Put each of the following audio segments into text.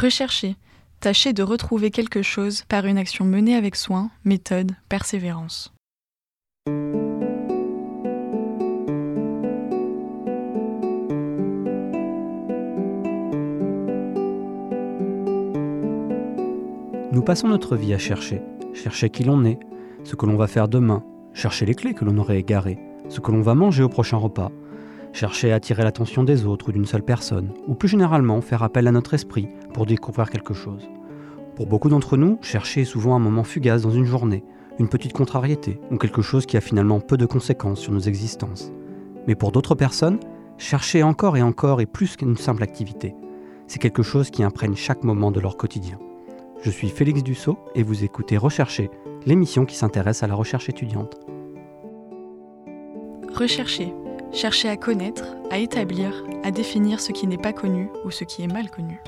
Rechercher. Tâcher de retrouver quelque chose par une action menée avec soin, méthode, persévérance. Nous passons notre vie à chercher, chercher qui l'on est, ce que l'on va faire demain, chercher les clés que l'on aurait égarées, ce que l'on va manger au prochain repas, chercher à attirer l'attention des autres ou d'une seule personne, ou plus généralement faire appel à notre esprit pour découvrir quelque chose. Pour beaucoup d'entre nous, chercher est souvent un moment fugace dans une journée, une petite contrariété, ou quelque chose qui a finalement peu de conséquences sur nos existences. Mais pour d'autres personnes, chercher encore et encore est plus qu'une simple activité. C'est quelque chose qui imprègne chaque moment de leur quotidien. Je suis Félix Dussault et vous écoutez Rechercher, l'émission qui s'intéresse à la recherche étudiante. Rechercher. Chercher à connaître, à établir, à définir ce qui n'est pas connu ou ce qui est mal connu.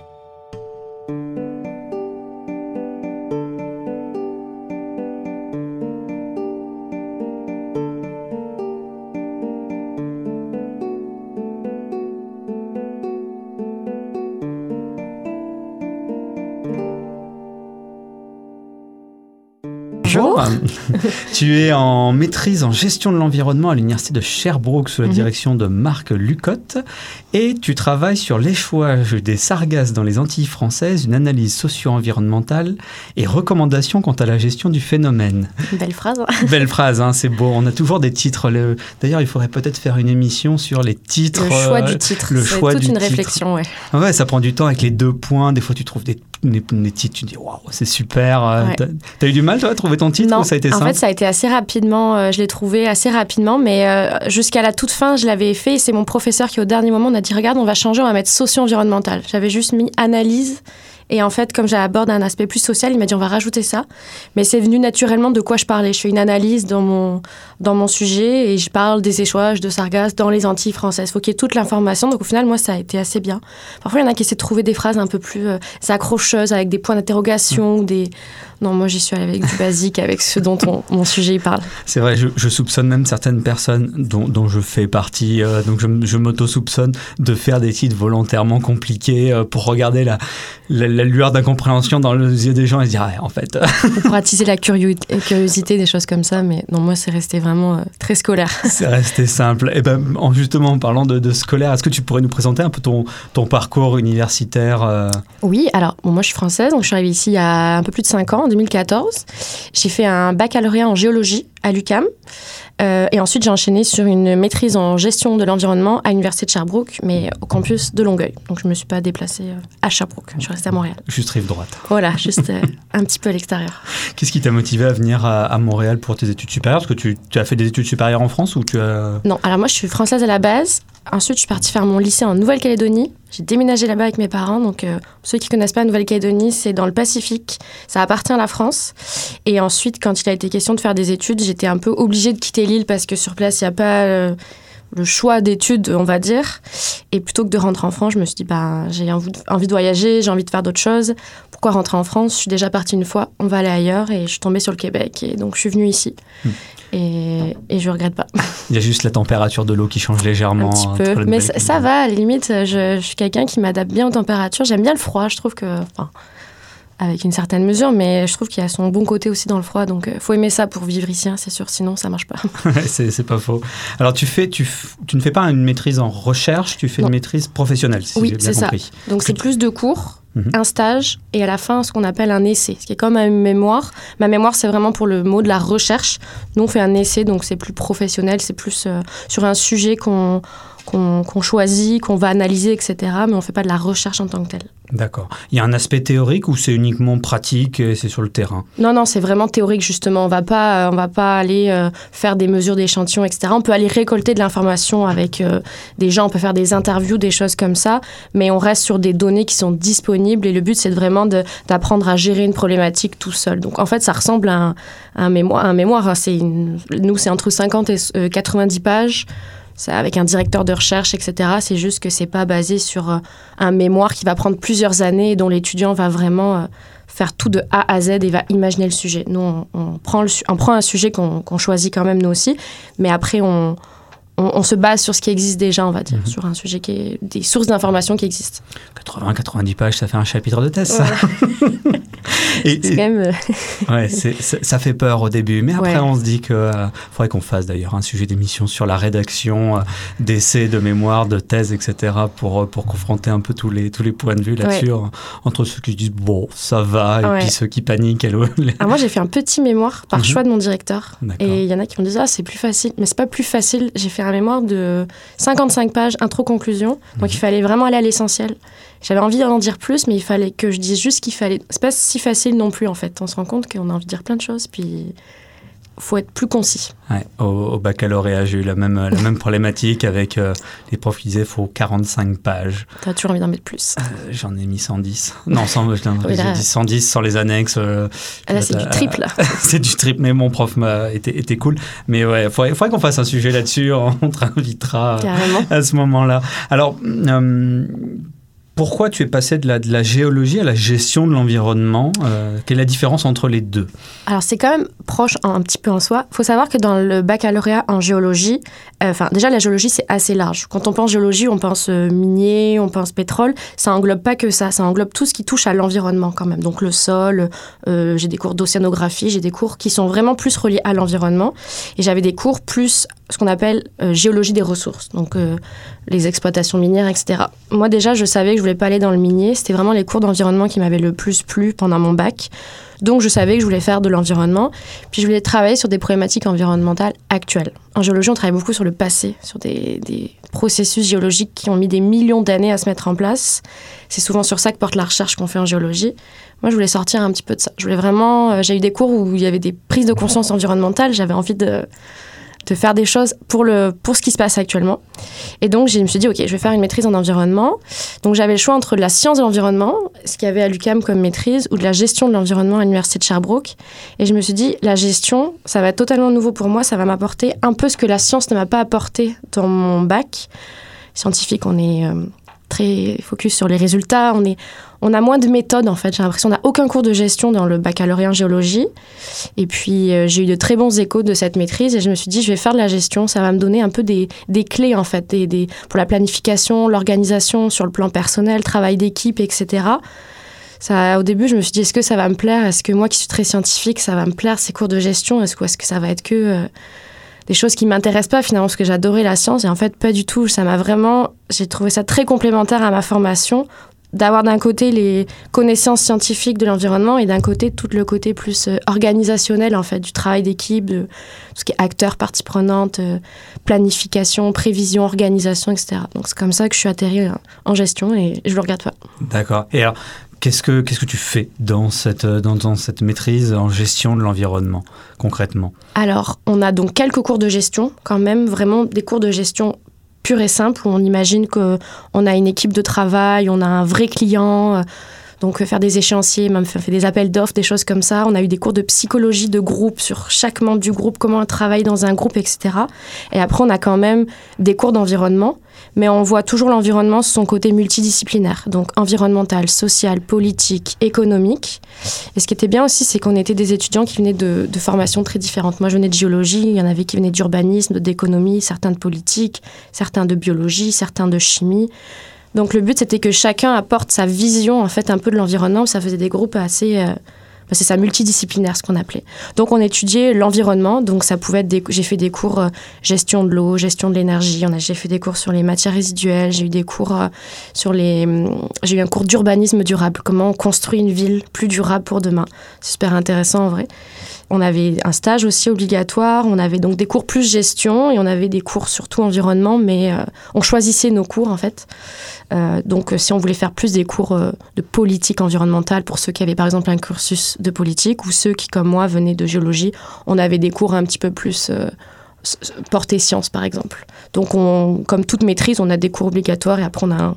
Bonjour. tu es en maîtrise en gestion de l'environnement à l'université de Sherbrooke sous la Mhm. direction de Marc Lucotte et tu travailles sur l'échouage des sargasses dans les Antilles françaises, une analyse socio-environnementale et recommandations quant à la gestion du phénomène. Belle phrase. Belle phrase, hein, c'est beau. On a toujours des titres. Le- D'ailleurs, il faudrait peut-être faire une émission sur les titres. Le choix euh, du titre. le choix toute du une titre. réflexion, ouais. Ouais, ça prend du temps avec les deux points. Des fois, tu trouves des, des titres, tu te dis waouh, c'est super. Euh, Ouais. T'as t'as eu du mal, toi, à trouver ton titre non, ou ça a été en simple fait, ça a été assez rapidement. euh, je l'ai trouvé assez rapidement, mais euh, jusqu'à la toute fin, je l'avais fait. Et c'est mon professeur qui, au dernier moment, on a dit Regarde, on va changer, on va mettre socio-environnemental. J'avais juste mis analyse. Et en fait, comme j'aborde un aspect plus social, il m'a dit on va rajouter ça. Mais c'est venu naturellement de quoi je parlais. Je fais une analyse dans mon, dans mon sujet et je parle des échouages de sargasses dans les Antilles françaises. Il faut qu'il y ait toute l'information. Donc au final, moi, ça a été assez bien. Parfois, il y en a qui essaient de trouver des phrases un peu plus euh, accrocheuses avec des points d'interrogation ou des. Non, moi, j'y suis allée avec du basique, avec ce dont on- mon sujet parle. C'est vrai, je, soupçonne même certaines personnes dont, je fais partie, euh, donc je, je m'auto-soupçonne de faire des titres volontairement compliqués euh, pour regarder la lueur d'incompréhension dans les yeux des gens et se dire, ah, en fait, Pour attiser la curio- curiosité, des choses comme ça. Mais non, moi, c'est resté vraiment euh, très scolaire. c'est resté simple. Et ben, en justement, en parlant de, de scolaire, est-ce que tu pourrais nous présenter un peu ton, ton parcours universitaire euh, Oui, alors bon, moi je suis française, donc je suis arrivée ici il y a un peu plus de 5 ans, en 2014. J'ai fait un baccalauréat en géologie à l'UCAM. Euh, et ensuite, j'ai enchaîné sur une maîtrise en gestion de l'environnement à l'université de Sherbrooke, mais au campus de Longueuil. Donc je ne me suis pas déplacée euh, à Sherbrooke, je suis restée à Montréal. juste rive droite Voilà, juste euh, un petit peu à l'extérieur. Qu'est-ce qui t'a motivé à venir à, à Montréal pour tes études supérieures? Parce que tu, tu as fait des études supérieures en France ou tu as... Non, alors moi je suis française à la base. Ensuite, je suis partie faire mon lycée en Nouvelle-Calédonie. J'ai déménagé là-bas avec mes parents. Donc, euh, ceux qui connaissent pas Nouvelle-Calédonie, c'est dans le Pacifique. Ça appartient à la France. Et ensuite, quand il a été question de faire des études, j'étais un peu obligée de quitter l'île parce que sur place, il n'y a pas euh, le choix d'études, on va dire. Et plutôt que de rentrer en France, je me suis dit, bah, j'ai envie de, envie de voyager, j'ai envie de faire d'autres choses. Pourquoi rentrer en France? Je suis déjà partie une fois, on va aller ailleurs. Et je suis tombée sur le Québec. Et donc, je suis venue ici. Hmm. Et, et je regrette pas. Il y a juste la température de l'eau qui change légèrement. Un petit peu. Mais ça va, à la limite, je, je suis quelqu'un qui m'adapte bien aux températures. J'aime bien le froid, je trouve que. Enfin, avec une certaine mesure, mais je trouve qu'il y a son bon côté aussi dans le froid. Donc, il faut aimer ça pour vivre ici, hein, c'est sûr, sinon ça marche pas. C'est pas faux. Alors, tu, fais, tu, ne fais pas une maîtrise en recherche, tu fais Non. une maîtrise professionnelle, si Oui, c'est ça. Donc, c'est plus de cours, Mhm. un stage et à la fin, ce qu'on appelle un essai, ce qui est comme un mémoire. Ma mémoire, c'est vraiment pour le mot de la recherche. Nous, on fait un essai, donc c'est plus professionnel, c'est plus euh, sur un sujet qu'on qu'on choisit, qu'on va analyser, etc. Mais on fait pas de la recherche en tant que telle. D'accord. Il y a un aspect théorique ou c'est uniquement pratique et c'est sur le terrain? Non, non, c'est vraiment théorique justement. On va pas, euh, on va pas aller euh, faire des mesures d'échantillons, etc. On peut aller récolter de l'information avec euh, des gens, on peut faire des interviews, des choses comme ça, mais on reste sur des données qui sont disponibles et le but c'est vraiment d'apprendre à gérer une problématique tout seul. Donc en fait, ça ressemble à un, à un mémoire. Un mémoire hein. une- nous, c'est entre 50 et euh, 90 pages. Avec un directeur de recherche, etc. C'est juste que c'est pas basé sur euh, un mémoire qui va prendre plusieurs années et dont l'étudiant va vraiment euh, faire tout de A à Z et va imaginer le sujet. Nous, on, prend, un sujet qu'on choisit quand même nous aussi, mais après, on, on, se base sur ce qui existe déjà, on va dire, Mhm. sur un sujet qui est des sources d'informations qui existent. 80-90 pages, ça fait un chapitre de thèse, ça. Et- C'est et- quand même. euh, Ouais, ça fait peur au début, mais après Ouais. on se dit que euh, faudrait qu'on fasse d'ailleurs un sujet d'émission sur la rédaction euh, d'essais, de mémoires, de thèses, etc. pour euh, pour confronter un peu tous les tous les points de vue là-dessus euh, entre ceux qui disent bon ça va et puis ceux qui paniquent. les- Alors moi, j'ai fait un petit mémoire par Mhm. choix de mon directeur. Et il y en a qui me disent, ah, c'est plus facile. Mais c'est pas plus facile. J'ai fait un mémoire de 55 pages, intro-conclusion. Donc Mhm. il fallait vraiment aller à l'essentiel. J'avais envie d'en dire plus, mais il fallait que je dise juste ce qu'il fallait. C'est pas si facile non plus, en fait. On se rend compte qu'on a envie de dire plein de choses, puis faut être plus concis. Ouais, au, au baccalauréat, j'ai eu la même la même problématique avec euh, les profs qui disaient faut 45 pages. T'as toujours envie d'en mettre plus. Euh, J'en ai mis 110. Non, 100, je- Oui, là- j'ai dit 110 sans les annexes. euh, Ah, là, c'est du triple. c'est du trip, mais mon prof m'a était, était cool. Mais ouais, il faudrait, faudrait qu'on fasse un sujet là-dessus. On Carrément. à ce moment-là. Alors, euh, pourquoi tu es passé de la, géologie à la gestion de l'environnement Euh, Quelle est la différence entre les deux? Alors c'est quand même proche un petit peu en soi. Il faut savoir que dans le baccalauréat en géologie, euh, enfin déjà la géologie c'est assez large. Quand on pense géologie, on pense euh, minier, on pense pétrole. Ça englobe pas que ça, ça englobe tout ce qui touche à l'environnement quand même. Donc le sol, j'ai des cours d'océanographie, j'ai des cours qui sont vraiment plus reliés à l'environnement. Et j'avais des cours plus ce qu'on appelle géologie des ressources. Donc les exploitations minières, etc. Moi déjà je savais que je voulais pas aller dans le minier. C'était vraiment les cours d'environnement qui m'avaient le plus plu pendant mon bac. Donc je savais que je voulais faire de l'environnement. Puis je voulais travailler sur des problématiques environnementales actuelles. En géologie, on travaille beaucoup sur le passé, sur des, des processus géologiques qui ont mis des millions d'années à se mettre en place. C'est souvent sur ça que porte la recherche qu'on fait en géologie. Moi, je voulais sortir un petit peu de ça. Je voulais vraiment. euh, J'ai eu des cours où il y avait des prises de conscience environnementales. J'avais envie de, de faire des choses pour, le, pour ce qui se passe actuellement. Et donc, je me suis dit, OK, je vais faire une maîtrise en environnement. Donc, j'avais le choix entre de la science de l'environnement, ce qu'il y avait à l'UCAM comme maîtrise, ou de la gestion de l'environnement à l'Université de Sherbrooke. Et je me suis dit, la gestion, ça va être totalement nouveau pour moi. Ça va m'apporter un peu ce que la science ne m'a pas apporté dans mon bac. Scientifique, on est euh, très focus sur les résultats. On, est, on a moins de méthodes, en fait. J'ai l'impression qu'on n'a aucun cours de gestion dans le baccalauréat en géologie. Et puis, euh, j'ai eu de très bons échos de cette maîtrise. Et je me suis dit, je vais faire de la gestion. Ça va me donner un peu des, des clés, en fait, des, des- pour la planification, l'organisation sur le plan personnel, travail d'équipe, etc. Ça, au début, je me suis dit, est-ce que ça va me plaire? Est-ce que moi, qui suis très scientifique, ça va me plaire, ces cours de gestion? Est-ce est-ce que ça va être que euh, des choses qui m'intéressent pas, finalement, parce que j'adorais la science Et en fait, pas du tout. Ça m'a vraiment... J'ai trouvé ça très complémentaire à ma formation, d'avoir d'un côté les connaissances scientifiques de l'environnement et d'un côté tout le côté plus euh, organisationnel, en fait, du travail d'équipe, de tout ce qui est acteurs, parties prenantes, euh, planification, prévision, organisation, etc. Donc, c'est comme ça que je suis atterrie euh, en gestion et je le regarde pas. D'accord. Et alors, qu'est-ce que qu'est-ce que tu fais dans cette euh, dans, dans cette maîtrise en gestion de l'environnement concrètement? Alors, on a donc quelques cours de gestion, quand même, vraiment des cours de gestion purs et simples, où on imagine qu'on a une équipe de travail, on a un vrai client, euh, donc euh, faire des échéanciers, même faire des appels d'offres, des choses comme ça. On a eu des cours de psychologie de groupe sur chaque membre du groupe, comment travailler dans un groupe, etc. Et après, on a quand même des cours d'environnement, mais on voit toujours l'environnement sous son côté multidisciplinaire, donc environnemental, social, politique, économique. Et ce qui était bien aussi, c'est qu'on était des étudiants qui venaient de, de formations très différentes. Moi, je venais de géologie, il y en avait qui venaient d'urbanisme, d'économie, certains de politique, certains de biologie, certains de chimie. Donc le but, c'était que chacun apporte sa vision, en fait, un peu de l'environnement. Ça faisait des groupes assez... euh, bah, c'est ça, multidisciplinaire, ce qu'on appelait. Donc on étudiait l'environnement, donc ça pouvait être des... J'ai fait des cours euh, gestion de l'eau, gestion de l'énergie, on a... j'ai fait des cours sur les matières résiduelles, j'ai eu des cours euh, sur les... hum, J'ai eu un cours d'urbanisme durable, comment on construit une ville plus durable pour demain. C'est super intéressant en vrai. On avait un stage aussi obligatoire, on avait donc des cours plus gestion et on avait des cours surtout environnement, mais euh, on choisissait nos cours en fait. Euh, donc euh, si on voulait faire plus des cours de politique environnementale pour ceux qui avaient par exemple un cursus de politique ou ceux qui comme moi venaient de géologie, on avait des cours un petit peu plus portés sciences par exemple. Donc on, comme toute maîtrise, on a des cours obligatoires et après on a un-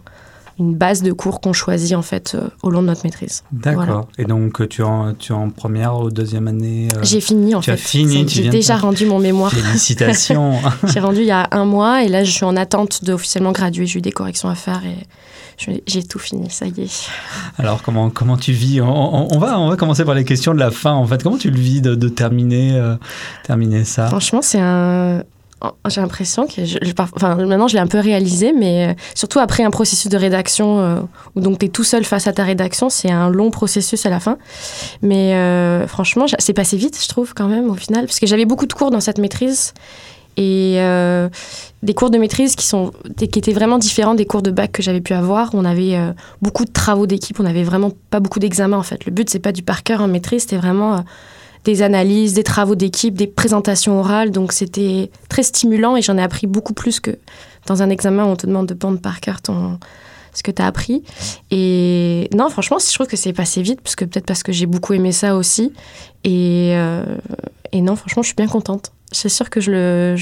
une base de cours qu'on choisit en fait euh, au long de notre maîtrise. D'accord. Voilà. Et donc tu es en tu es en première ou deuxième année euh, J'ai fini en tu fait. as fini, tu J'ai de déjà rendu mon mémoire. Félicitations. J'ai rendu il y a un mois et là je suis en attente d'officiellement graduer. J'ai eu des corrections à faire et j'ai tout fini, ça y est. Alors comment comment tu vis? On, on- on va on va commencer par les questions de la fin en fait. Comment tu le vis de, de terminer euh, terminer ça? Franchement, c'est un. J'ai l'impression que maintenant je l'ai un peu réalisé, mais euh, surtout après un processus de rédaction euh, où donc tu es tout seul face à ta rédaction, c'est un long processus à la fin. Mais euh, franchement, c'est passé vite, je trouve, quand même, au final, parce que j'avais beaucoup de cours dans cette maîtrise et des cours de maîtrise qui, sont, qui étaient vraiment différents des cours de bac que j'avais pu avoir. On avait beaucoup de travaux d'équipe, on n'avait vraiment pas beaucoup d'examens en fait. Le but, c'est pas du par cœur en maîtrise, c'était vraiment des analyses, des travaux d'équipe, des présentations orales. Donc c'était très stimulant et j'en ai appris beaucoup plus que dans un examen où on te demande de pendre par cœur ce que tu as appris. Et non, franchement, je trouve que c'est passé vite, parce que peut-être parce que j'ai beaucoup aimé ça aussi. Et, euh, non, franchement, je suis bien contente. C'est sûr que je,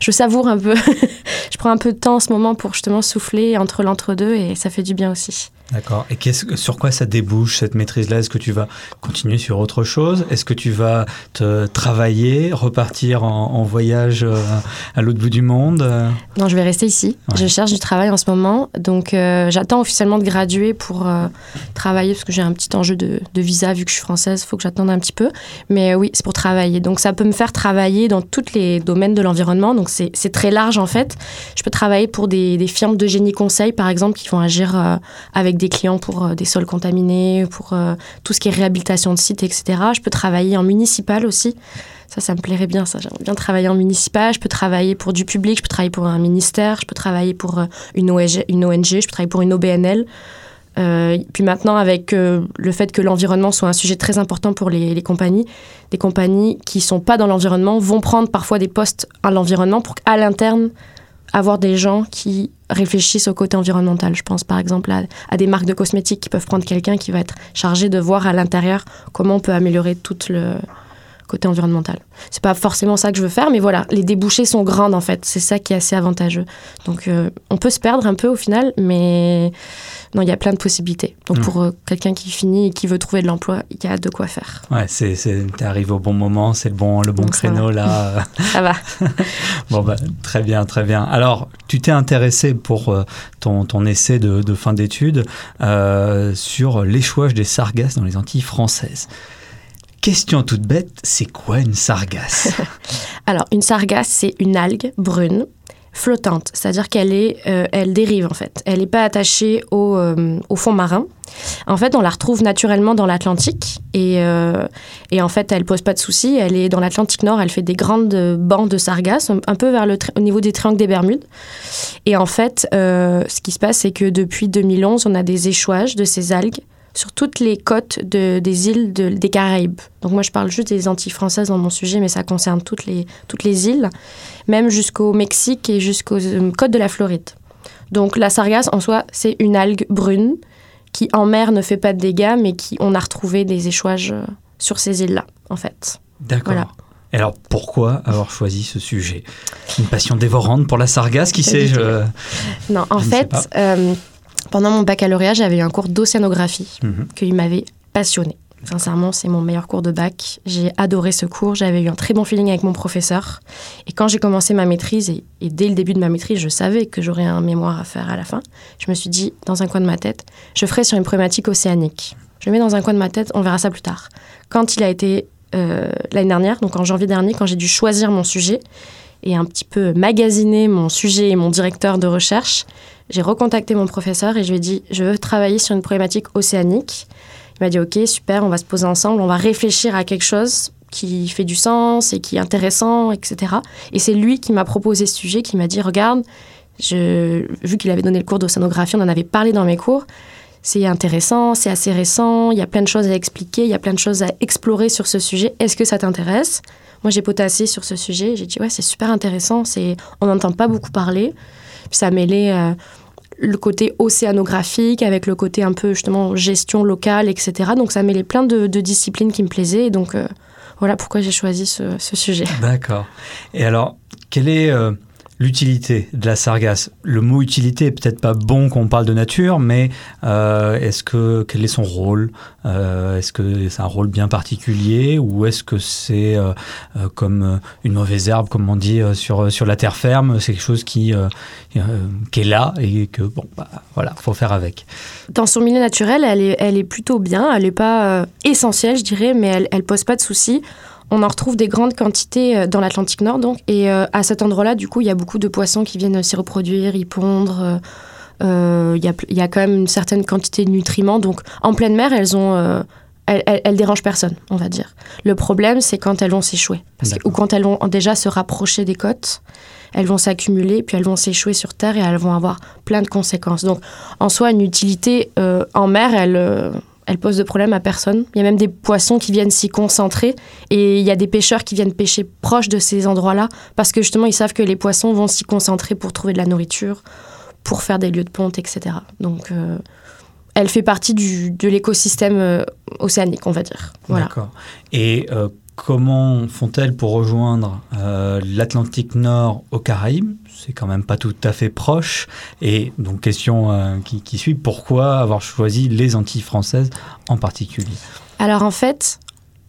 je savoure un peu. je prends un peu de temps en ce moment pour justement souffler entre l'entre-deux et ça fait du bien aussi. D'accord. Et sur quoi ça débouche cette maîtrise-là? Est-ce que tu vas continuer sur autre chose? Est-ce que tu vas te travailler, repartir en, voyage euh, à l'autre bout du monde? Non, je vais rester ici. Je cherche du travail en ce moment. Donc euh, j'attends officiellement de graduer pour euh, travailler parce que j'ai un petit enjeu de, visa vu que je suis française. Il faut que j'attende un petit peu. Mais oui, c'est pour travailler. Donc ça peut me faire travailler dans tous les domaines de l'environnement. Donc c'est très large en fait. Je peux travailler pour des, des firmes de génie conseil par exemple qui vont agir avec des clients pour euh, des sols contaminés, pour euh, tout ce qui est réhabilitation de sites, etc. Je peux travailler en municipal aussi. Ça, ça me plairait bien, ça. J'aimerais bien travailler en municipal. Je peux travailler pour du public, je peux travailler pour un ministère, je peux travailler pour euh, une ONG, une ONG je peux travailler pour une OBNL. puis maintenant, avec le fait que l'environnement soit un sujet très important pour les, les compagnies, des compagnies qui ne sont pas dans l'environnement vont prendre parfois des postes à l'environnement pour qu'à l'interne, avoir des gens qui réfléchissent au côté environnemental. Je pense par exemple à, des marques de cosmétiques qui peuvent prendre quelqu'un qui va être chargé de voir à l'intérieur comment on peut améliorer tout le côté environnemental. C'est pas forcément ça que je veux faire, mais voilà, les débouchés sont grandes en fait. C'est ça qui est assez avantageux. Donc euh, on peut se perdre un peu au final, mais non, il y a plein de possibilités. Donc mm. pour euh, quelqu'un qui finit et qui veut trouver de l'emploi, il y a de quoi faire. Ouais, c'est, tu arrives au bon moment, c'est le bon, le bon créneau là. ça va. bon, bah, très bien, très bien. Alors, tu t'es intéressé pour euh, ton, ton, essai de, de fin d'études sur l'échouage des sargasses dans les Antilles françaises. Question toute bête, c'est quoi une sargasse? Alors, une sargasse, c'est une algue brune flottante, c'est-à-dire qu'elle est, euh, elle dérive en fait. Elle n'est pas attachée au, euh, au, fond marin. En fait, on la retrouve naturellement dans l'Atlantique et, euh, et, en fait, elle pose pas de soucis. Elle est dans l'Atlantique Nord. Elle fait des grandes bandes de sargasses, un peu vers le au niveau des triangles des Bermudes. Et en fait, ce qui se passe, c'est que depuis 2011, on a des échouages de ces algues sur toutes les côtes de, des îles des Caraïbes. Donc moi, je parle juste des Antilles françaises dans mon sujet, mais ça concerne toutes les, toutes les îles, même jusqu'au Mexique et jusqu'aux euh, côtes de la Floride. Donc la sargasse, en soi, c'est une algue brune qui, en mer, ne fait pas de dégâts, mais qui, on a retrouvé des échouages euh, sur ces îles-là, en fait. D'accord. Et alors, pourquoi avoir choisi ce sujet? Une passion dévorante pour la sargasse, qui sait je... Non, en fait, pendant mon baccalauréat, j'avais eu un cours d'océanographie mhm. qui m'avait passionné. Sincèrement, c'est mon meilleur cours de bac. J'ai adoré ce cours. J'avais eu un très bon feeling avec mon professeur. Et quand j'ai commencé ma maîtrise, et, dès le début de ma maîtrise, je savais que j'aurais un mémoire à faire à la fin, je me suis dit, dans un coin de ma tête, je ferai sur une problématique océanique. Je le mets dans un coin de ma tête, on verra ça plus tard. Quand il a été euh, l'année dernière, donc en janvier dernier, quand j'ai dû choisir mon sujet et un petit peu magasiner mon sujet et mon directeur de recherche, j'ai recontacté mon professeur et je lui ai dit je veux travailler sur une problématique océanique. Il m'a dit ok super, on va se poser ensemble, on va réfléchir à quelque chose qui fait du sens et qui est intéressant, etc. Et c'est lui qui m'a proposé ce sujet, qui m'a dit regarde, vu qu'il avait donné le cours d'océanographie, on en avait parlé dans mes cours. C'est intéressant, c'est assez récent, il y a plein de choses à expliquer, il y a plein de choses à explorer sur ce sujet. Est-ce que ça t'intéresse? Moi, j'ai potassé sur ce sujet. J'ai dit ouais, c'est super intéressant. On n'entend pas beaucoup parler. Ça mêlait euh, le côté océanographique avec le côté un peu justement gestion locale, etc. Donc ça mêlait plein de, disciplines qui me plaisaient. Et donc euh, voilà pourquoi j'ai choisi ce, sujet. D'accord. Et alors, quel est euh, l'utilité de la sargasse. Le mot utilité est peut-être pas bon qu'on parle de nature, mais euh, est-ce que quel est son rôle? Euh, Est-ce que c'est un rôle bien particulier ou est-ce que c'est euh, comme une mauvaise herbe, comme on dit sur sur la terre ferme? C'est quelque chose qui qui est là et que bon, bah, voilà, faut faire avec. Dans son milieu naturel, elle est elle est plutôt bien. Elle n'est pas essentielle, je dirais, mais elle elle pose pas de soucis on en retrouve des grandes quantités euh, dans l'Atlantique Nord, donc. Et euh, à cet endroit-là, du coup, il y a beaucoup de poissons qui viennent s'y reproduire, y pondre. Euh, il y, a, y, a, quand même une certaine quantité de nutriments. Donc, en pleine mer, elles ont. elles, elles, dérangent personne, on va dire. Le problème, c'est quand elles vont s'échouer. Ou quand elles vont déjà se rapprocher des côtes, elles vont s'accumuler, puis elles vont s'échouer sur Terre et elles vont avoir plein de conséquences. Donc, en soi, une utilité en mer, elle elle pose de problème à personne. Il y a même des poissons qui viennent s'y concentrer et il y a des pêcheurs qui viennent pêcher proche de ces endroits-là parce que justement ils savent que les poissons vont s'y concentrer pour trouver de la nourriture, pour faire des lieux de ponte, etc. Donc euh, elle fait partie du, de l'écosystème euh, océanique, on va dire. D'accord. Et euh, comment font-elles pour rejoindre l'Atlantique Nord aux Caraïbes? C'est quand même pas tout à fait proche. Et donc, question euh, qui, suit, pourquoi avoir choisi les Antilles françaises en particulier? Alors, en fait,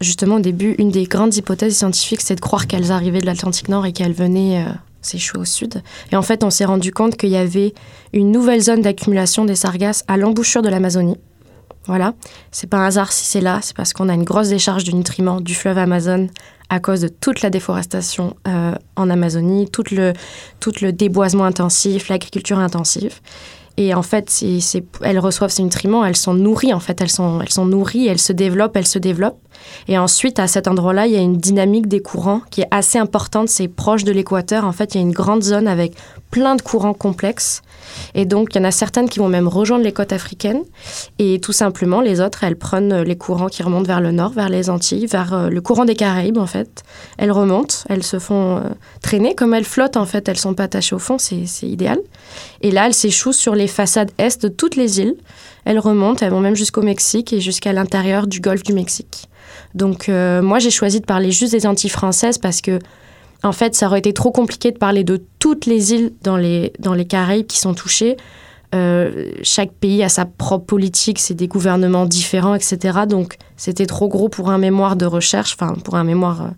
justement, au début, une des grandes hypothèses scientifiques, c'est de croire qu'elles arrivaient de l'Atlantique Nord et qu'elles venaient euh, s'échouer au sud. Et en fait, on s'est rendu compte qu'il y avait une nouvelle zone d'accumulation des sargasses à l'embouchure de l'Amazonie. Voilà, c'est pas un hasard si c'est là, c'est parce qu'on a une grosse décharge de nutriments du fleuve Amazon à cause de toute la déforestation euh, en Amazonie, tout le, tout le déboisement intensif, l'agriculture intensive. Et en fait, elles reçoivent ces nutriments, elles sont nourries, en fait, elles sont, elles sont nourries, elles se développent, elles se développent. Et ensuite, à cet endroit-là, il y a une dynamique des courants qui est assez importante, c'est proche de l'équateur. En fait, il y a une grande zone avec plein de courants complexes. Et donc, il y en a certaines qui vont même rejoindre les côtes africaines. Et tout simplement, les autres, elles prennent les courants qui remontent vers le nord, vers les Antilles, vers euh, le courant des Caraïbes, en fait. Elles remontent, elles se font euh, traîner. Comme elles flottent, en fait, elles sont pas attachées au fond, c'est idéal. Et là, elles s'échouent sur les façades est de toutes les îles. Elles remontent, elles vont même jusqu'au Mexique et jusqu'à l'intérieur du golfe du Mexique. Donc, euh, moi, j'ai choisi de parler juste des Antilles françaises parce que en fait, ça aurait été trop compliqué de parler de toutes les îles dans les, dans les Caraïbes qui sont touchées. Euh, chaque pays a sa propre politique, c'est des gouvernements différents, etc. Donc, c'était trop gros pour un mémoire de recherche, enfin, pour un mémoire. Euh,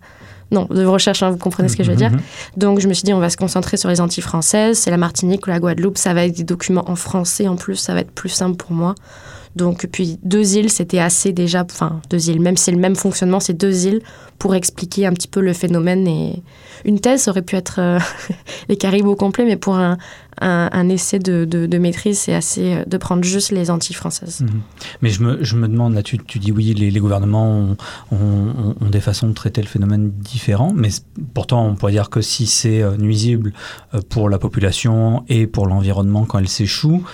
non, de recherche, hein, vous comprenez ce que je veux dire. Mhm. Donc, je me suis dit, on va se concentrer sur les Antilles françaises, c'est la Martinique ou la Guadeloupe, ça va être des documents en français en plus, ça va être plus simple pour moi. Donc, puis deux îles, c'était assez déjà, enfin, deux îles, même si c'est le même fonctionnement, c'est deux îles pour expliquer un petit peu le phénomène. Et une thèse aurait pu être euh, les Caraïbes au complet, mais pour un, un, essai de, de, maîtrise, c'est assez euh, de prendre juste les Antilles françaises. Mhm. Mais je me, je me, demande, là, tu, tu dis oui, les, gouvernements ont, des façons de traiter le phénomène différents, mais pourtant, on pourrait dire que si c'est euh, nuisible pour la population et pour l'environnement quand elle s'échoue,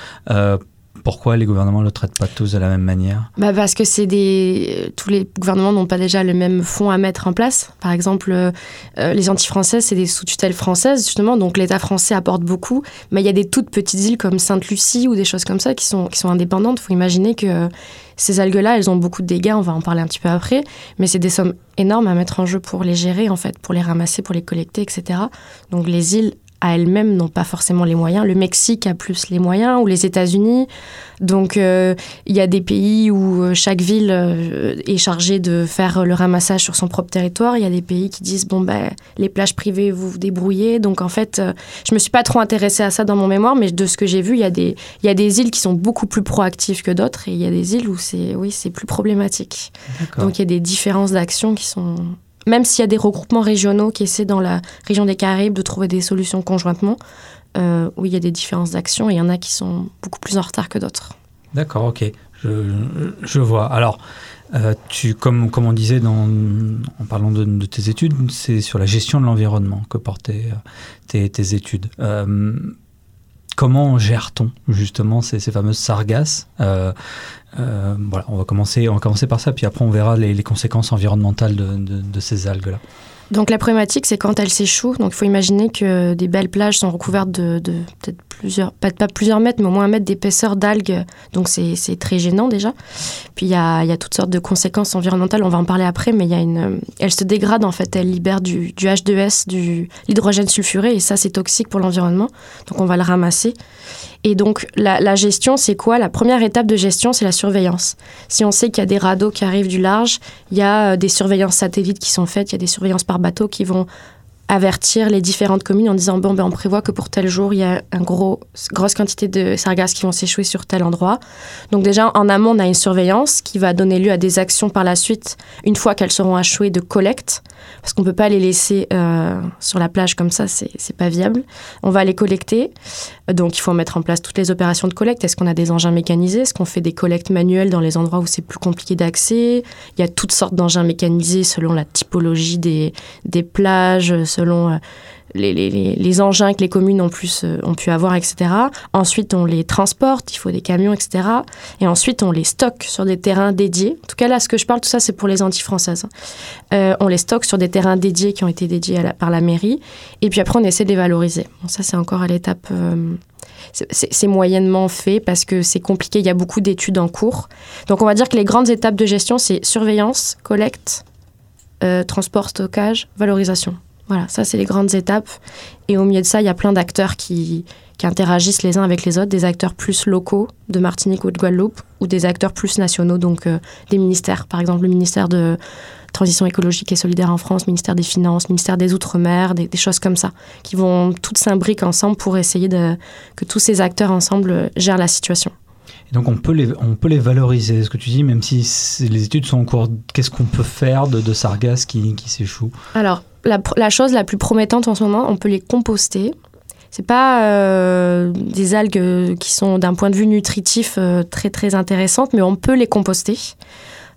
pourquoi les gouvernements ne le traitent pas tous de la même manière? Bah Parce que c'est des... tous les gouvernements n'ont pas déjà le même fonds à mettre en place. Par exemple, euh, les anti-françaises, c'est des sous-tutelles françaises, justement, donc l'État français apporte beaucoup. Mais il y a des toutes petites îles comme Sainte-Lucie ou des choses comme ça qui sont, qui sont indépendantes. Il faut imaginer que ces algues-là, elles ont beaucoup de dégâts, on va en parler un petit peu après, mais c'est des sommes énormes à mettre en jeu pour les gérer, en fait, pour les ramasser, pour les collecter, etc. Donc les îles à elles-mêmes n'ont pas forcément les moyens. Le Mexique a plus les moyens, ou les États-Unis. Donc, euh, il y a des pays où euh, chaque ville euh, est chargée de faire le ramassage sur son propre territoire. Il y a des pays qui disent bon ben les plages privées vous vous débrouillez. Donc en fait, je me suis pas trop intéressée à ça dans mon mémoire, mais de ce que j'ai vu, il y a des il y a des îles qui sont beaucoup plus proactives que d'autres, et il y a des îles où c'est oui c'est plus problématique. Donc il y a des différences d'action qui sont même s'il y a des regroupements régionaux qui essaient dans la région des Caraïbes de trouver des solutions conjointement, euh, où il y a des différences d'action, il y en a qui sont beaucoup plus en retard que d'autres. D'accord, ok, je, vois. Alors, euh, tu, comme, comme on disait en parlant de, tes études, c'est sur la gestion de l'environnement que portaient euh, tes, études. comment gère-t-on justement ces, fameuses sargasses voilà, on va, commencer, on va commencer par ça, puis après on verra les, conséquences environnementales de ces algues-là. Donc la problématique, c'est quand elles s'échouent. Donc il faut imaginer que des belles plages sont recouvertes de, peut-être plusieurs, pas, pas, plusieurs mètres, mais au moins un mètre d'épaisseur d'algues. Donc c'est, très gênant déjà. Puis il y a, y a, toutes sortes de conséquences environnementales. On va en parler après, mais il y a une, elles se dégradent en fait. Elles libèrent du, du H2S, du l'hydrogène sulfuré, et ça c'est toxique pour l'environnement. Donc on va le ramasser. Et donc la, la gestion, c'est quoi? La première étape de gestion, c'est la surveillance. Si on sait qu'il y a des radeaux qui arrivent du large, il y a euh, des surveillances satellites qui sont faites, il y a des surveillances par bateaux qui vont avertir les différentes communes en disant bon ben on prévoit que pour tel jour il y a une gros, grosse quantité de sargasses qui vont s'échouer sur tel endroit. Donc déjà en amont on a une surveillance qui va donner lieu à des actions par la suite une fois qu'elles seront échouées de collecte parce qu'on peut pas les laisser euh, sur la plage comme ça c'est c'est pas viable. On va les collecter donc il faut mettre en place toutes les opérations de collecte. Est-ce qu'on a des engins mécanisés? Est-ce qu'on fait des collectes manuelles dans les endroits où c'est plus compliqué d'accès? Il y a toutes sortes d'engins mécanisés selon la typologie des, des plages, selon euh, les, engins que les communes ont, euh, pu avoir, etc. Ensuite, on les transporte, il faut des camions, etc. Et ensuite, on les stocke sur des terrains dédiés. En tout cas, là, ce que je parle, tout ça, c'est pour les Antilles françaises. hein. Euh, on les stocke sur des terrains dédiés qui ont été dédiés par la mairie. Et puis après, on essaie de les valoriser. Bon, ça, c'est encore à l'étape... c'est- moyennement fait parce que c'est compliqué, il y a beaucoup d'études en cours. Donc on va dire que les grandes étapes de gestion, c'est surveillance, collecte, transport, stockage, valorisation. Voilà, ça c'est les grandes étapes. Et au milieu de ça, il y a plein d'acteurs qui, qui interagissent les uns avec les autres, des acteurs plus locaux de Martinique ou de Guadeloupe, ou des acteurs plus nationaux, donc euh, des ministères, par exemple le ministère de Transition écologique et solidaire en France, ministère des Finances, ministère des Outre-mer, des, des choses comme ça, qui vont toutes s'imbriquer ensemble pour essayer de, que tous ces acteurs ensemble gèrent la situation. Et donc on peut les, on peut les valoriser, ce que tu dis, même si les études sont en cours. Qu'est-ce qu'on peut faire de, de sargasses qui, qui s'échouent? Alors, la, chose la plus promettante en ce moment, on peut les composter. C'est pas euh, des algues qui sont d'un point de vue nutritif euh, très très intéressantes, mais on peut les composter.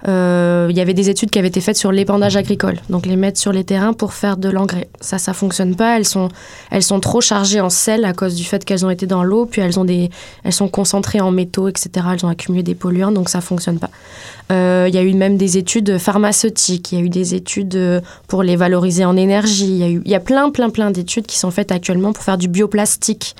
Euh, Il y avait des études qui avaient été faites sur l'épandage agricole, donc les mettre sur les terrains pour faire de l'engrais. Ça, ça fonctionne pas. Elles sont, elles sont trop chargées en sel à cause du fait qu'elles ont été dans l'eau, puis elles ont des, elles sont concentrées en métaux, etc. Elles ont accumulé des polluants, donc ça fonctionne pas. Euh, Il y a eu même des études pharmaceutiques, il y a eu des études euh, pour les valoriser en énergie. Il y y a plein, plein, plein d'études qui sont faites actuellement pour faire du bioplastique.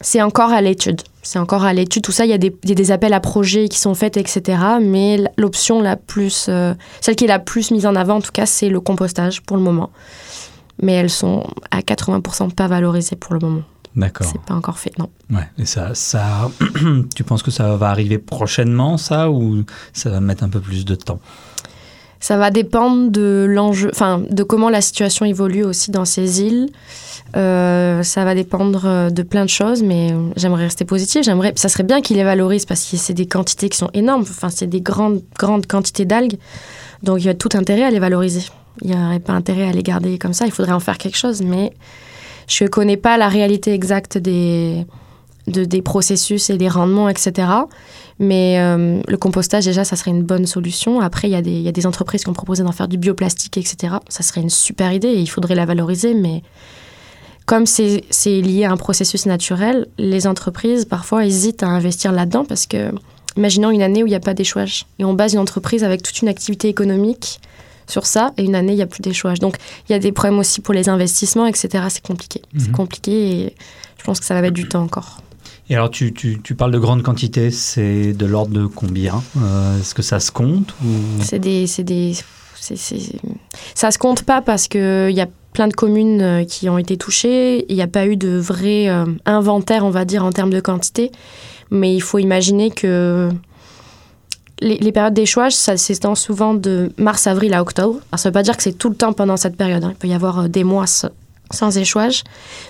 C'est encore à l'étude. C'est encore à l'étude. Tout ça, il y, a des, il y a des appels à projets qui sont faits, etc. Mais l'option la plus, euh, celle qui est la plus mise en avant, en tout cas, c'est le compostage pour le moment. Mais elles sont à 80% pas valorisées pour le moment. D'accord. C'est pas encore fait, non. Ouais. Et ça, ça, tu penses que ça va arriver prochainement, ça, ou ça va mettre un peu plus de temps? Ça va dépendre de l'enjeu, enfin de comment la situation évolue aussi dans ces îles. Euh, ça va dépendre euh, de plein de choses, mais euh, j'aimerais rester positive. J'aimerais, ça serait bien qu'ils les valorisent parce que c'est des quantités qui sont énormes. Enfin, c'est des grandes, grandes quantités d'algues, donc il y a tout intérêt à les valoriser. Il n'y aurait pas intérêt à les garder comme ça. Il faudrait en faire quelque chose, mais je connais pas la réalité exacte des de, des processus et des rendements, etc. Mais euh, le compostage, déjà, ça serait une bonne solution. Après, il y, a des- il y a des entreprises qui ont proposé d'en faire du bioplastique, etc. Ça serait une super idée et il faudrait la valoriser. Mais comme c'est c'est lié à un processus naturel, les entreprises, parfois, hésitent à investir là-dedans parce que, imaginons une année où il n'y a pas d'échouage et on base une entreprise avec toute une activité économique sur ça et une année, il n'y a plus d'échouage. Donc, il y a des problèmes aussi pour les investissements, etc. C'est compliqué. C'est Mhm. compliqué et je pense que ça va mettre du temps encore. Et alors, tu, tu, parles de grandes quantités, c'est de l'ordre de combien Euh, Est-ce que ça se compte ou... C'est des, c'est des, c'est- c'est- ça se compte pas parce que il y a plein de communes euh, qui ont été touchées. Il n'y a pas eu de vrai euh, inventaire, on va dire, en termes de quantité. Mais il faut imaginer que les, les périodes d'échouage, ça s'étend souvent de mars, avril à octobre. Alors, ça ne veut pas dire que c'est tout le temps pendant cette période. hein. Il peut y avoir des mois sans échouage,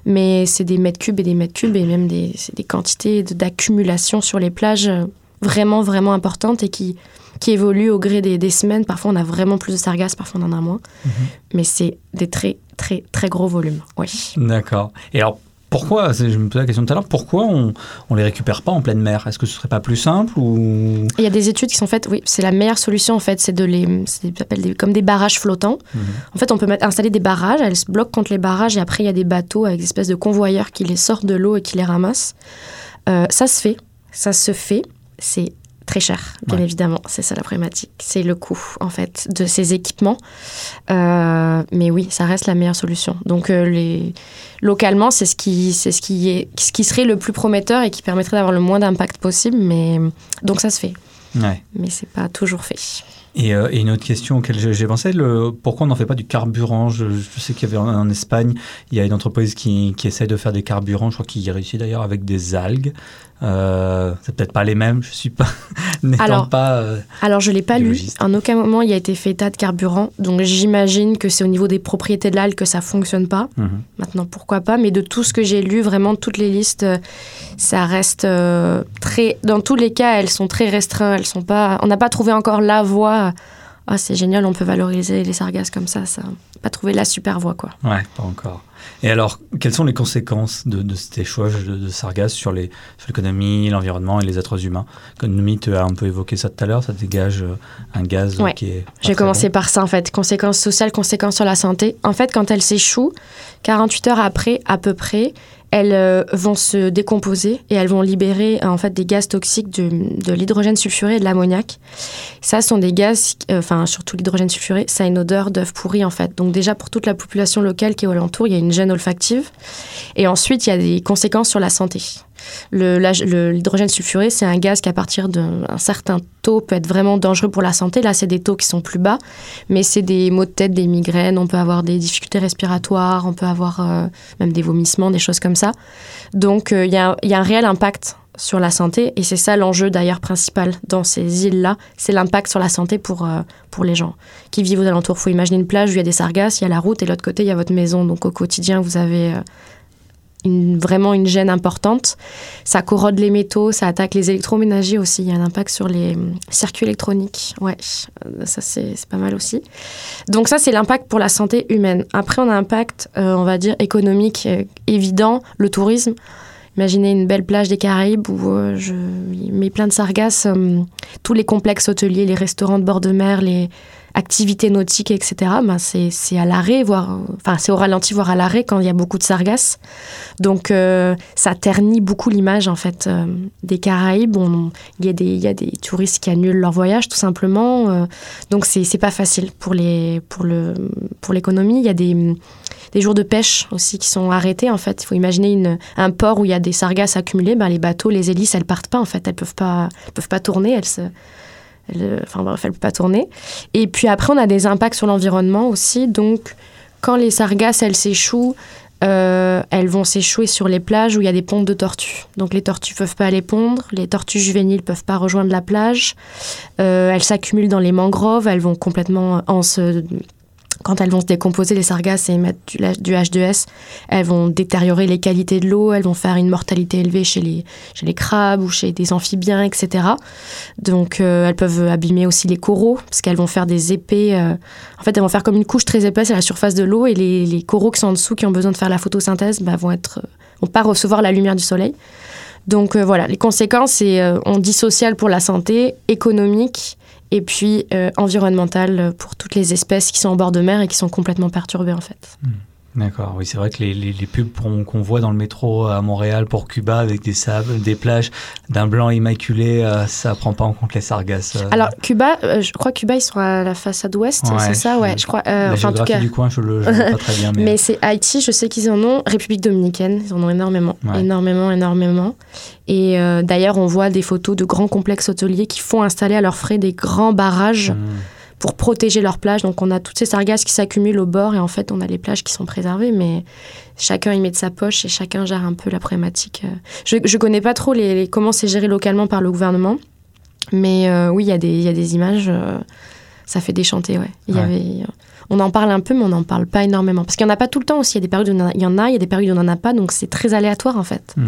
mais c'est des mètres cubes et des mètres cubes et même des, des quantités d'accumulation sur les plages euh, vraiment, vraiment importantes et qui, qui évoluent au gré des, des semaines. Parfois, on a vraiment plus de sargasses, parfois, on en a moins. Mhm. Mais c'est des très, très, très gros volumes. Oui. D'accord. Et alors, pourquoi, je me posais la question tout à l'heure, pourquoi on ne les récupère pas en pleine mer? Est-ce que ce serait pas plus simple ou... Il y a des études qui sont faites, oui, c'est la meilleure solution en fait, c'est de les, des- comme des barrages flottants. Mhm. En fait, on peut mettre, installer des barrages, elles se bloquent contre les barrages et après il y a des bateaux avec des espèces de convoyeurs qui les sortent de l'eau et qui les ramassent. Euh, ça se fait, ça se fait, c'est très cher, bien Ouais. évidemment, c'est ça la problématique, c'est le coût en fait de ces équipements. Euh, mais oui, ça reste la meilleure solution. Donc euh, les, localement, c'est ce qui, c'est ce qui est, ce qui serait le plus prometteur et qui permettrait d'avoir le moins d'impact possible. Mais donc ça se fait Ouais. mais c'est pas toujours fait. Et, euh, et, une autre question auquel j'ai pensé, le, pourquoi on n'en fait pas du carburant? Je, je, sais qu'il y avait en, en, Espagne, il y a une entreprise qui, qui essaye de faire des carburants, je crois qu'il y réussit d'ailleurs avec des algues. Euh, c'est peut-être pas les mêmes, je suis pas alors, pas. Euh, alors je l'ai pas lu. En aucun moment il a été fait état de carburant, donc j'imagine que c'est au niveau des propriétés de l'algue que ça fonctionne pas. Mhm. Maintenant pourquoi pas, mais de tout ce que j'ai lu, vraiment toutes les listes, euh, ça reste euh, très. Dans tous les cas, elles sont très restreintes. Elles sont pas. On n'a pas trouvé encore la voie. Ah c'est génial, on peut valoriser les sargasses comme ça. Ça, pas trouvé la super voie quoi. Ouais, pas encore. Et alors, quelles sont les conséquences de, de cet échouage de, de sargasses sur l'économie, l'environnement et les êtres humains? L'économie, tu as un peu évoqué ça tout à l'heure, ça dégage un gaz ouais. qui est. J'ai commencé bon. par ça en fait. Conséquences sociales, conséquences sur la santé. En fait, quand elles s'échouent, 48 heures après, à peu près, elles euh, vont se décomposer et elles vont libérer en fait des gaz toxiques de, de l'hydrogène sulfuré et de l'ammoniac. Ça sont des gaz, enfin euh, surtout l'hydrogène sulfuré, ça a une odeur d'œuf pourri en fait. Donc déjà pour toute la population locale qui est alentour, il y a une gêne olfactive. Et ensuite il y a des conséquences sur la santé. L'hydrogène sulfuré, c'est un gaz qui, à partir d'un certain taux, peut être vraiment dangereux pour la santé. Là, c'est des taux qui sont plus bas, mais c'est des maux de tête, des migraines, on peut avoir des difficultés respiratoires, on peut avoir euh, même des vomissements, des choses comme ça. Donc, il euh, y, a, y, a un réel impact sur la santé, et c'est ça l'enjeu d'ailleurs principal dans ces îles-là, c'est l'impact sur la santé pour, euh, pour les gens qui vivent aux alentours. Il faut imaginer une plage où il y a des sargasses, il y a la route, et de l'autre côté, il y a votre maison. Donc, au quotidien, vous avez vraiment une gêne importante. Ça corrode les métaux, ça attaque les électroménagers aussi. Il y a un impact sur les circuits électroniques. Ouais, ça c'est pas mal aussi. Donc ça c'est l'impact pour la santé humaine. Après on a un impact, euh, on va dire, économique euh, évident, le tourisme. Imaginez une belle plage des Caraïbes où euh, je mets plein de sargasses, tous les complexes hôteliers, les restaurants de bord de mer, les activités nautiques, etc., ben c'est à l'arrêt, c'est au ralenti, voire à l'arrêt quand il y a beaucoup de sargasses. Donc, euh, ça ternit beaucoup l'image, en fait, euh, des Caraïbes. Il y, a des, y a des touristes qui annulent leur voyage, tout simplement. Euh, donc, c'est pas facile pour l'économie. Pour pour il y a des, des jours de pêche aussi qui sont arrêtés, en fait. Il faut imaginer une, un port où il y a des sargasses accumulées. Ben, les bateaux, les hélices, elles partent pas, en fait. Elles peuvent pas, peuvent pas tourner. Elles se elle, enfin bref, elle peut pas tourner. Et puis après, on a des impacts sur l'environnement aussi. Donc, quand les sargasses, elles s'échouent, euh, elles vont s'échouer sur les plages où il y a des pontes de tortues. Donc les tortues peuvent pas aller pondre, les tortues juvéniles peuvent pas rejoindre la plage. Euh, elles s'accumulent dans les mangroves, elles vont complètement en se quand elles vont se décomposer, les sargasses, et émettre du, du, H2S, elles vont détériorer les qualités de l'eau, elles vont faire une mortalité élevée chez les, crabes ou chez des amphibiens, etc. Donc euh, elles peuvent abîmer aussi les coraux, parce qu'elles vont faire des épais. Euh... En fait, elles vont faire comme une couche très épaisse à la surface de l'eau, et les, coraux qui sont en dessous, qui ont besoin de faire la photosynthèse, bah, vont être, vont pas recevoir la lumière du soleil. Donc euh, voilà, les conséquences, c'est euh, on dit social pour la santé, économique et puis euh, environnementale pour toutes les espèces qui sont en bord de mer et qui sont complètement perturbées en fait. Mmh. D'accord, oui, c'est vrai que les, les, les pubs qu'on voit dans le métro à Montréal pour Cuba avec des sables, des plages d'un blanc immaculé, euh, ça prend pas en compte les sargasses. Euh. Alors Cuba, euh, je crois que Cuba ils sont à la façade ouest, ouais, c'est ça, ouais, je crois. la enfin, en tout cas, du coin, je le je pas très bien. Mais, mais c'est Haïti, je sais qu'ils en ont. République dominicaine, ils en ont énormément, ouais. énormément, énormément. Et d'ailleurs, on voit des photos de grands complexes hôteliers qui font installer à leurs frais des grands barrages. Mmh pour protéger leurs plages. Donc on a toutes ces sargasses qui s'accumulent au bord et en fait on a les plages qui sont préservées, mais chacun y met de sa poche et chacun gère un peu la problématique. Je ne connais pas trop les, les comment c'est géré localement par le gouvernement, mais euh, oui, il y, y, a des images, euh, ça fait déchanter, ouais. Il y ouais. avait, on en parle un peu, mais on n'en parle pas énormément. Parce qu'il n'y en a pas tout le temps aussi. Il y a des périodes où il y en a, il y a des périodes où on n'en a pas, donc c'est très aléatoire en fait. Mmh.